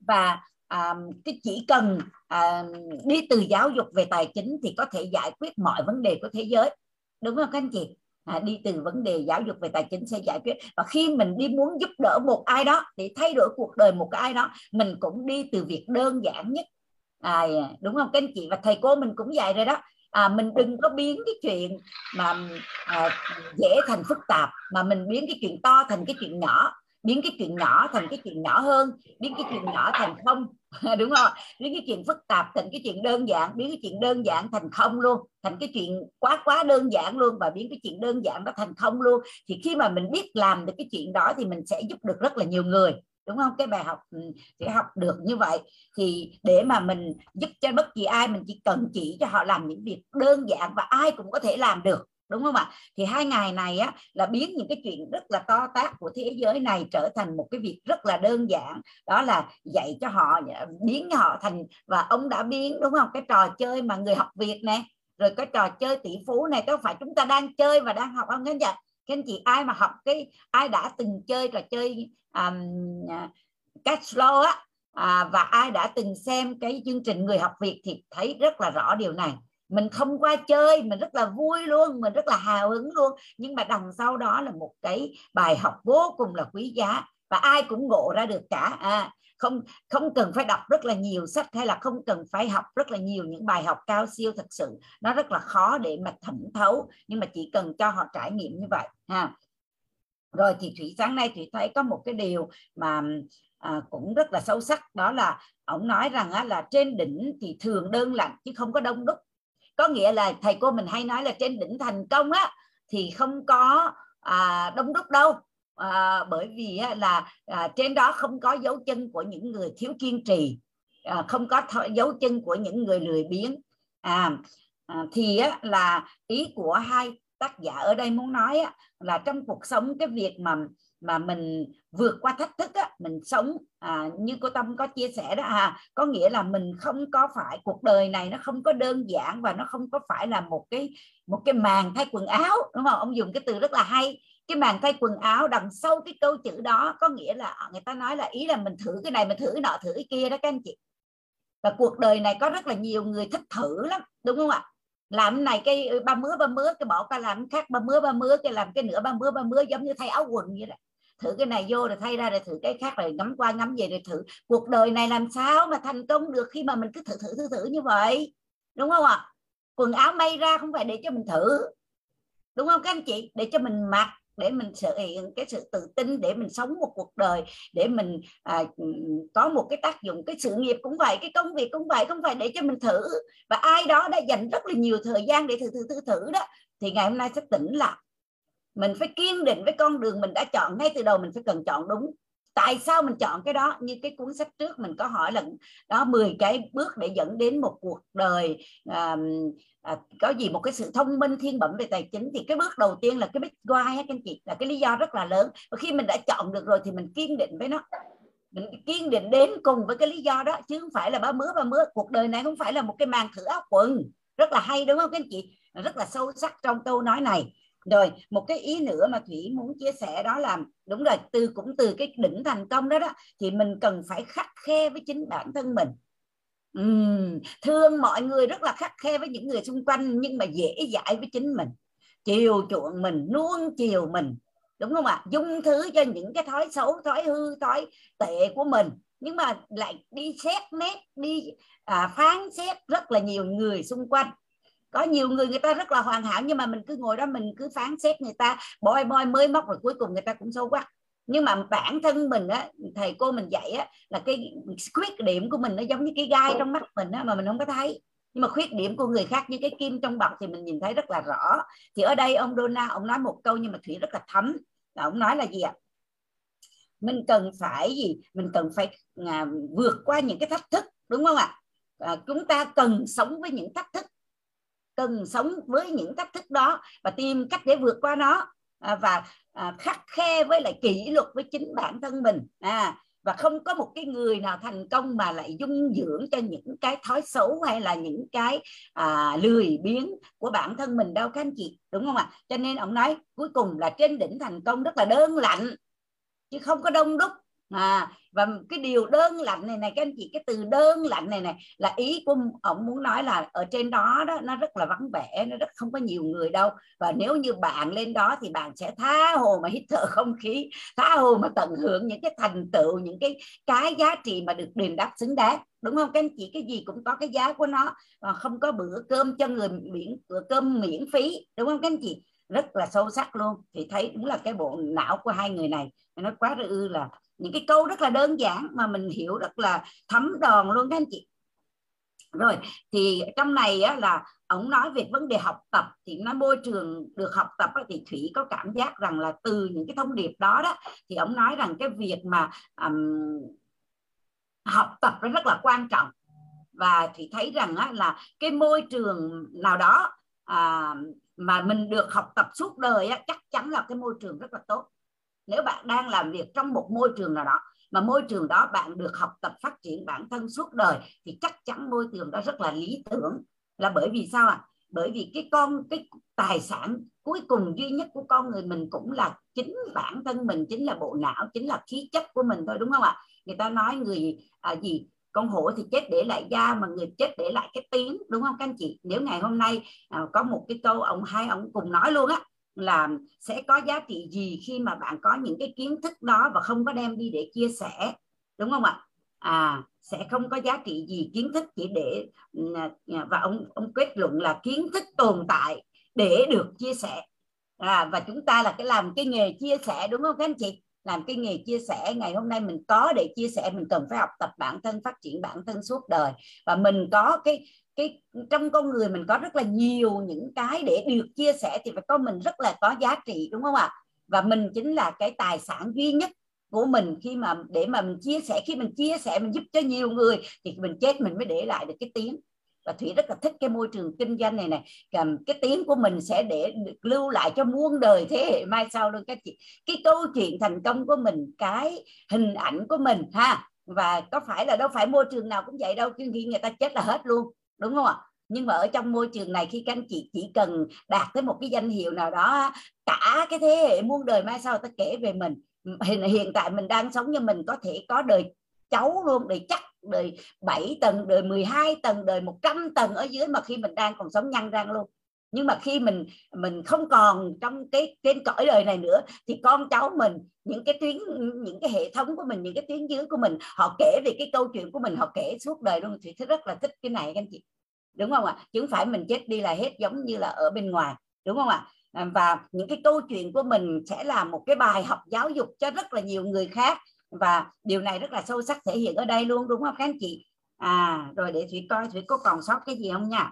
Và à, cái chỉ cần à, đi từ giáo dục về tài chính thì có thể giải quyết mọi vấn đề của thế giới đúng không các anh chị? À, đi từ vấn đề giáo dục về tài chính sẽ giải quyết. Và khi mình đi muốn giúp đỡ một ai đó để thay đổi cuộc đời một cái ai đó mình cũng đi từ việc đơn giản nhất. À, dạ, đúng không? Các anh chị và thầy cô mình cũng dạy rồi đó. À, mình đừng có biến cái chuyện mà à, dễ thành phức tạp mà mình biến cái chuyện to thành cái chuyện nhỏ biến cái chuyện nhỏ thành cái chuyện nhỏ hơn, biến cái chuyện nhỏ thành không, đúng không? Biến cái chuyện phức tạp thành cái chuyện đơn giản, biến cái chuyện đơn giản thành không luôn, thành cái chuyện quá quá đơn giản luôn và biến cái chuyện đơn giản đó thành không luôn. Thì khi mà mình biết làm được cái chuyện đó thì mình sẽ giúp được rất là nhiều người, đúng không? Cái bài học ừ, sẽ học được như vậy. Thì để mà mình giúp cho bất kỳ ai, mình chỉ cần chỉ cho họ làm những việc đơn giản và ai cũng có thể làm được đúng không ạ? Thì hai ngày này á là biến những cái chuyện rất là to tác của thế giới này trở thành một cái việc rất là đơn giản. Đó là dạy cho họ biến họ thành và ông đã biến đúng không? Cái trò chơi mà người học việc nè rồi cái trò chơi tỷ phú này có phải chúng ta đang chơi và đang học không các anh chị các anh chị ai mà học cái ai đã từng chơi trò chơi um, à, cash flow á à, và ai đã từng xem cái chương trình người học việc thì thấy rất là rõ điều này mình không qua chơi mình rất là vui luôn mình rất là hào hứng luôn. Nhưng mà đằng sau đó là một cái bài học vô cùng là quý giá. Và ai cũng ngộ ra được cả. À, không không cần phải đọc rất là nhiều sách hay là không cần phải học rất là nhiều những bài học cao siêu thật sự. Nó rất là khó để mà thẩm thấu nhưng mà chỉ cần cho họ trải nghiệm như vậy ha. Rồi thì thủy sáng nay thủy thấy có một cái điều mà à, cũng rất là sâu sắc. Đó là ông nói rằng á, là trên đỉnh thì thường đơn lạnh chứ không có đông đúc có nghĩa là thầy cô mình hay nói là trên đỉnh thành công á thì không có à, đông đúc đâu. À, bởi vì á, là à, trên đó không có dấu chân của những người thiếu kiên trì. À, không có dấu chân của những người lười biếng. À, à thì á, là ý của hai tác giả ở đây muốn nói á, là trong cuộc sống cái việc mà mà mình vượt qua thách thức á, mình sống à, như cô tâm có chia sẻ đó à có nghĩa là mình không có phải cuộc đời này nó không có đơn giản và nó không có phải là một cái một cái màn thay quần áo đúng không? Ông dùng cái từ rất là hay cái màn thay quần áo đằng sau cái câu chữ đó có nghĩa là à, người ta nói là ý là mình thử cái này mình thử cái nọ thử cái kia đó các anh chị. Và cuộc đời này có rất là nhiều người thích thử lắm đúng không ạ? Làm này cái, ba mứa ba mứa, cái bỏ qua làm khác, ba mứa ba mứa, cái làm cái nửa, ba mứa ba mứa, giống như thay áo quần vậy đó. Thử cái này vô rồi thay ra rồi thử cái khác rồi ngắm qua ngắm về rồi thử. Cuộc đời này làm sao mà thành công được khi mà mình cứ thử thử thử thử như vậy? Đúng không ạ? Quần áo may ra không phải để cho mình thử. Đúng không các anh chị? Để cho mình mặc để mình sự hiện cái sự tự tin để mình sống một cuộc đời để mình à, có một cái tác dụng cái sự nghiệp cũng vậy cái công việc cũng vậy không phải để cho mình thử. Và ai đó đã dành rất là nhiều thời gian để thử thử thử thử đó thì ngày hôm nay sẽ tỉnh lại. Mình phải kiên định với con đường mình đã chọn ngay từ đầu mình phải cần chọn đúng tại sao mình chọn cái đó? Như cái cuốn sách trước mình có hỏi là đó 10 cái bước để dẫn đến một cuộc đời à, à, có gì một cái sự thông minh thiên bẩm về tài chính. Thì cái bước đầu tiên là cái big why các anh chị là cái lý do rất là lớn. Và khi mình đã chọn được rồi thì mình kiên định với nó. Mình kiên định đến cùng với cái lý do đó chứ không phải là ba mứa ba mứa. Cuộc đời này không phải là một cái màn thử áo quần. Rất là hay đúng không các anh chị? Rất là sâu sắc trong câu nói này rồi một cái ý nữa mà thủy muốn chia sẻ đó là đúng rồi từ cũng từ cái đỉnh thành công đó đó thì mình cần phải khắc khe với chính bản thân mình. Uhm, thương mọi người rất là khắc khe với những người xung quanh nhưng mà dễ dãi với chính mình. Chiều chuộng mình nuông chiều mình đúng không ạ? Dung thứ cho những cái thói xấu thói hư thói tệ của mình. Nhưng mà lại đi xét nét đi à, phán xét rất là nhiều người xung quanh có nhiều người người ta rất là hoàn hảo nhưng mà mình cứ ngồi đó mình cứ phán xét người ta boi boi mới móc rồi cuối cùng người ta cũng xấu quá. Nhưng mà bản thân mình á thầy cô mình dạy á là cái khuyết điểm của mình nó giống như cái gai trong mắt mình á mà mình không có thấy. Nhưng mà khuyết điểm của người khác như cái kim trong bọc thì mình nhìn thấy rất là rõ. Thì ở đây ông Dona ông nói một câu nhưng mà thủy rất là thấm. Là ông nói là gì ạ? Mình cần phải gì? Mình cần phải à, vượt qua những cái thách thức đúng không ạ? À, chúng ta cần sống với những thách thức cần sống với những thách thức đó và tìm cách để vượt qua nó à, và à, khắc khe với lại kỷ luật với chính bản thân mình à, và không có một cái người nào thành công mà lại dung dưỡng cho những cái thói xấu hay là những cái à, lười biếng của bản thân mình đâu các anh chị đúng không ạ? Cho nên ông nói cuối cùng là trên đỉnh thành công rất là đơn lạnh chứ không có đông đúc à, và cái điều đơn lạnh này này các anh chị cái từ đơn lạnh này này là ý của ông muốn nói là ở trên đó đó nó rất là vắng vẻ nó rất không có nhiều người đâu. Và nếu như bạn lên đó thì bạn sẽ tha hồ mà hít thở không khí tha hồ mà tận hưởng những cái thành tựu những cái cái giá trị mà được đền đáp xứng đáng. Đúng không? Các anh chị cái gì cũng có cái giá của nó mà không có bữa cơm cho người miễn bữa cơm miễn phí. Đúng không các anh chị? Rất là sâu sắc luôn. Thì thấy đúng là cái bộ não của hai người này nó quá ư là những cái câu rất là đơn giản mà mình hiểu rất là thấm đòn luôn các anh chị. Rồi thì trong này á, là ông nói về vấn đề học tập. Thì nó môi trường được học tập á, thì thủy có cảm giác rằng là từ những cái thông điệp đó đó thì ông nói rằng cái việc mà um, học tập nó rất là quan trọng. Và thì thấy rằng á, là cái môi trường nào đó à, mà mình được học tập suốt đời á, chắc chắn là cái môi trường rất là tốt. Nếu bạn đang làm việc trong một môi trường nào đó mà môi trường đó bạn được học tập phát triển bản thân suốt đời thì chắc chắn môi trường đó rất là lý tưởng. Là bởi vì sao ạ? À? bởi vì cái con cái tài sản cuối cùng duy nhất của con người mình cũng là chính bản thân mình chính là bộ não chính là khí chất của mình thôi đúng không ạ? Người ta nói người à, gì? Con hổ thì chết để lại da mà người chết để lại cái tiếng đúng không các anh chị? Nếu ngày hôm nay à, có một cái câu ông hai ông cùng nói luôn á là sẽ có giá trị gì khi mà bạn có những cái kiến thức đó và không có đem đi để chia sẻ đúng không ạ? À sẽ không có giá trị gì kiến thức chỉ để à, và ông ông kết luận là kiến thức tồn tại để được chia sẻ. À, và chúng ta là cái làm cái nghề chia sẻ đúng không các anh chị? Làm cái nghề chia sẻ, ngày hôm nay mình có để chia sẻ, mình cần phải học tập bản thân, phát triển bản thân suốt đời. Và mình có cái cái, trong con người mình có rất là nhiều những cái để được chia sẻ thì phải có mình rất là có giá trị, đúng không ạ? Và mình chính là cái tài sản duy nhất của mình khi mà, để mà mình chia sẻ. Khi mình chia sẻ, mình giúp cho nhiều người thì mình chết, mình mới để lại được cái tiếng và thủy rất là thích cái môi trường kinh doanh này này cái tiếng của mình sẽ để được lưu lại cho muôn đời thế hệ mai sau luôn các chị. Cái câu chuyện thành công của mình cái hình ảnh của mình ha. Và có phải là đâu phải môi trường nào cũng vậy đâu khi người ta chết là hết luôn đúng không ạ? Nhưng mà ở trong môi trường này khi các anh chị chỉ cần đạt tới một cái danh hiệu nào đó cả cái thế hệ muôn đời mai sau ta kể về mình. Hiện, hiện tại mình đang sống như mình có thể có đời cháu luôn để chắc đời 7 tầng, đời 12 tầng, đời 100 tầng ở dưới mà khi mình đang còn sống nhăn răng luôn. Nhưng mà khi mình mình không còn trong cái, trên cõi đời này nữa, thì con cháu mình, những cái tuyến, những cái hệ thống của mình, những cái tuyến dưới của mình, họ kể về cái câu chuyện của mình, họ kể suốt đời luôn. Thì rất là thích cái này, các anh chị. Đúng không ạ? Chứ không phải mình chết đi là hết giống như là ở bên ngoài. Đúng không ạ? Và những cái câu chuyện của mình sẽ là một cái bài học giáo dục cho rất là nhiều người khác và điều này rất là sâu sắc thể hiện ở đây luôn đúng không các anh chị? À rồi để thủy coi thủy có còn sót cái gì không nha?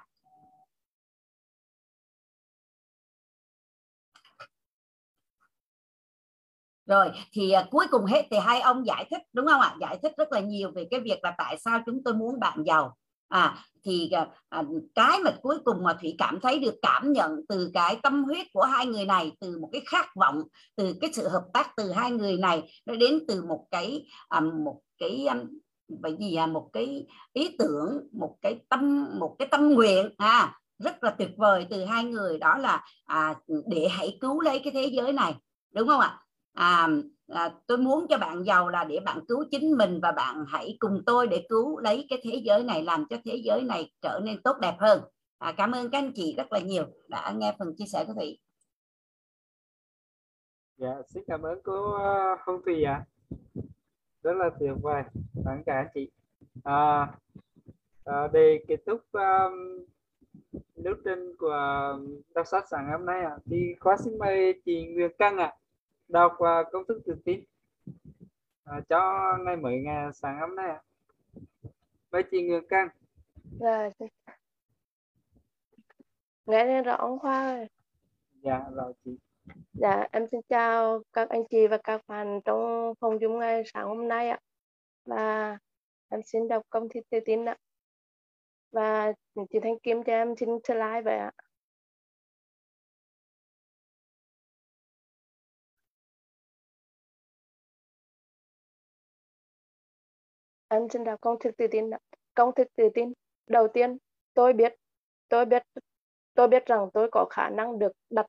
Rồi thì à, cuối cùng hết thì hai ông giải thích đúng không ạ? Giải thích rất là nhiều về cái việc là tại sao chúng tôi muốn bạn giàu à thì ờ, à, cái mà cuối cùng mà thủy cảm thấy được cảm nhận từ cái tâm huyết của hai người này từ một cái khát vọng từ cái sự hợp tác từ hai người này nó đến từ một cái à, một cái à, um, bởi vì là một cái ý tưởng một cái tâm một cái tâm nguyện à rất là tuyệt vời từ hai người. Đó là à, để hãy cứu lấy cái thế giới này đúng không ạ? À, là tôi muốn cho bạn giàu là để bạn cứu chính mình và bạn hãy cùng tôi để cứu lấy cái thế giới này làm cho thế giới này trở nên tốt đẹp hơn. À, cảm ơn các anh chị rất là nhiều đã nghe phần chia sẻ của thủy dạ xin cảm ơn cô uh, Hồng Thùy ạ. À. rất là tuyệt vời cảm cả anh chị. À, à, để kết thúc um, lưu trình của đọc sách sáng hôm nay à, thì khóa xin mời chị Nguyễn Căng ạ. à đọc uh, công thức tự tin uh, cho ngày mới ngày sáng hôm nay với chị Nguyễn Cang. Dạ nghe nghe rõ ông Khoa ơi. Dạ rồi chị. Dạ em xin chào các anh chị và các bạn trong phòng chung ngày sáng hôm nay ạ. Và em xin đọc công thức tự tin ạ. Và chị Thanh Kim cho em xin slide vậy ạ anh xin đọc công thức tự tin công thức tự tin. Đầu tiên, tôi biết tôi biết tôi biết rằng tôi có khả năng được đặt,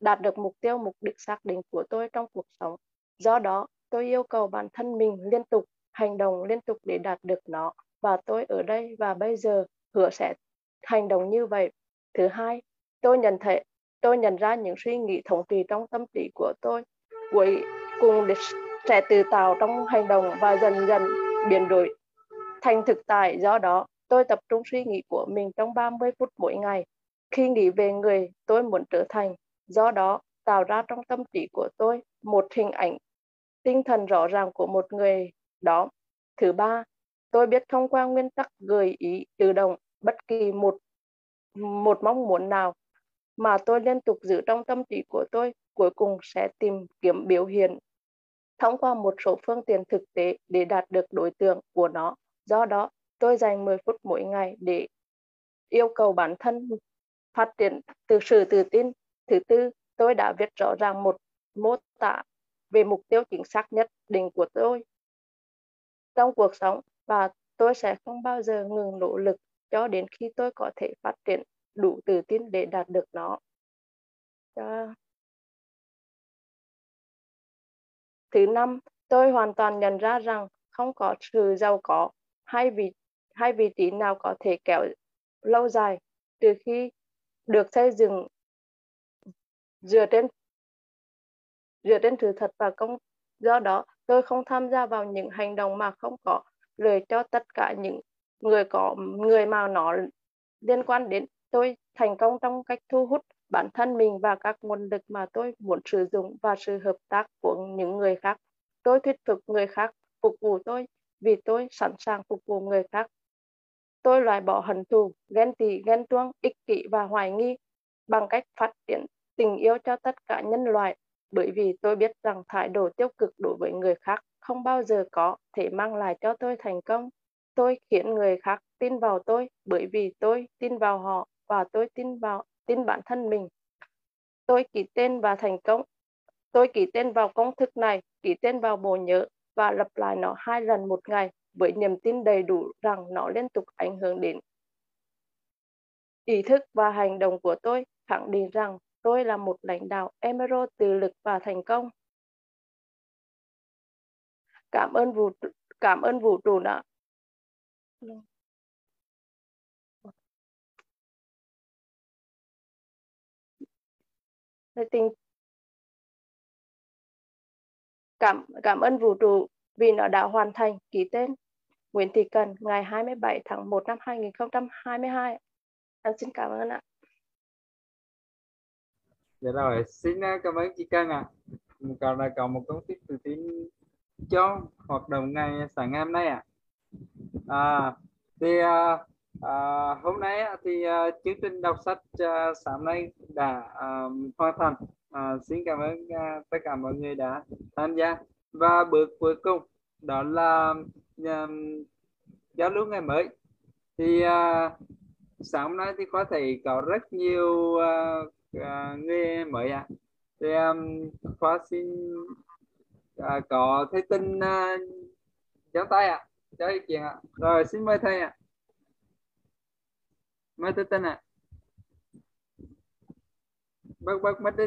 đạt được mục tiêu, mục đích xác định của tôi trong cuộc sống. Do đó, tôi yêu cầu bản thân mình liên tục, hành động liên tục để đạt được nó. Và tôi ở đây và bây giờ hứa sẽ hành động như vậy. Thứ hai, tôi nhận thấy, tôi nhận ra những suy nghĩ thống trị trong tâm trí của tôi. Cuối cùng sẽ tự tạo trong hành động và dần dần biến đổi. Thành thực tại, do đó, tôi tập trung suy nghĩ của mình trong 30 phút mỗi ngày. Khi nghĩ về người, tôi muốn trở thành. Do đó, tạo ra trong tâm trí của tôi một hình ảnh tinh thần rõ ràng của một người. Đó. Thứ ba, tôi biết thông qua nguyên tắc gợi ý, tự động, bất kỳ một một mong muốn nào mà tôi liên tục giữ trong tâm trí của tôi, cuối cùng sẽ tìm kiếm biểu hiện thông qua một số phương tiện thực tế để đạt được đối tượng của nó. Do đó, tôi dành 10 phút mỗi ngày để yêu cầu bản thân phát triển từ sự tự tin. Thứ tư, tôi đã viết rõ ràng một mô tả về mục tiêu chính xác nhất định của tôi trong cuộc sống và tôi sẽ không bao giờ ngừng nỗ lực cho đến khi tôi có thể phát triển đủ tự tin để đạt được nó. Cho Thứ năm, tôi hoàn toàn nhận ra rằng không có sự giàu có hay vị hay vị trí nào có thể kéo lâu dài từ khi được xây dựng dựa trên dựa trên sự thật và công do đó tôi không tham gia vào những hành động mà không có lời cho tất cả những người có người mà nó liên quan đến tôi thành công trong cách thu hút bản thân mình và các nguồn lực mà tôi muốn sử dụng và sự hợp tác của những người khác. Tôi thuyết phục người khác phục vụ tôi vì tôi sẵn sàng phục vụ người khác. Tôi loại bỏ hận thù, ghen tị, ghen tuông, ích kỷ và hoài nghi bằng cách phát triển tình yêu cho tất cả nhân loại bởi vì tôi biết rằng thái độ tiêu cực đối với người khác không bao giờ có thể mang lại cho tôi thành công. Tôi khiến người khác tin vào tôi bởi vì tôi tin vào họ và tôi tin vào tin bản thân mình. Tôi ký tên và thành công. Tôi ký tên vào công thức này, ký tên vào bộ nhớ và lặp lại nó hai lần một ngày với niềm tin đầy đủ rằng nó liên tục ảnh hưởng đến ý thức và hành động của tôi khẳng định rằng tôi là một lãnh đạo Emerald tự lực và thành công. Cảm ơn vũ cảm ơn vũ trụ đã tình cảm cảm ơn vũ trụ vì nó đã hoàn thành ký tên Nguyễn Thị Cần ngày 27 tháng 1 năm 2022. Em xin cảm ơn ạ. Dạ rồi, xin à, cảm ơn chị Cần ạ. À. Còn là còn một công tiếp từ tin cho hoạt động ngày sáng ngày hôm nay ạ. À. à, thì uh, À, hôm nay thì uh, chương trình đọc sách uh, sáng nay đã um, hoàn thành. Uh, xin cảm ơn uh, tất cả mọi người đã tham gia. Và bước cuối cùng đó là um, giao lưu ngày mới. Thì uh, sáng hôm nay thì có thể có rất nhiều uh, uh, người mới ạ. À. Thì um, khóa xin uh, có thấy tin uh, giấu tay ạ. À. Cho ý kiến ạ. À. Rồi xin mời thầy ạ. À. mata tak nak. Bak-bak mata.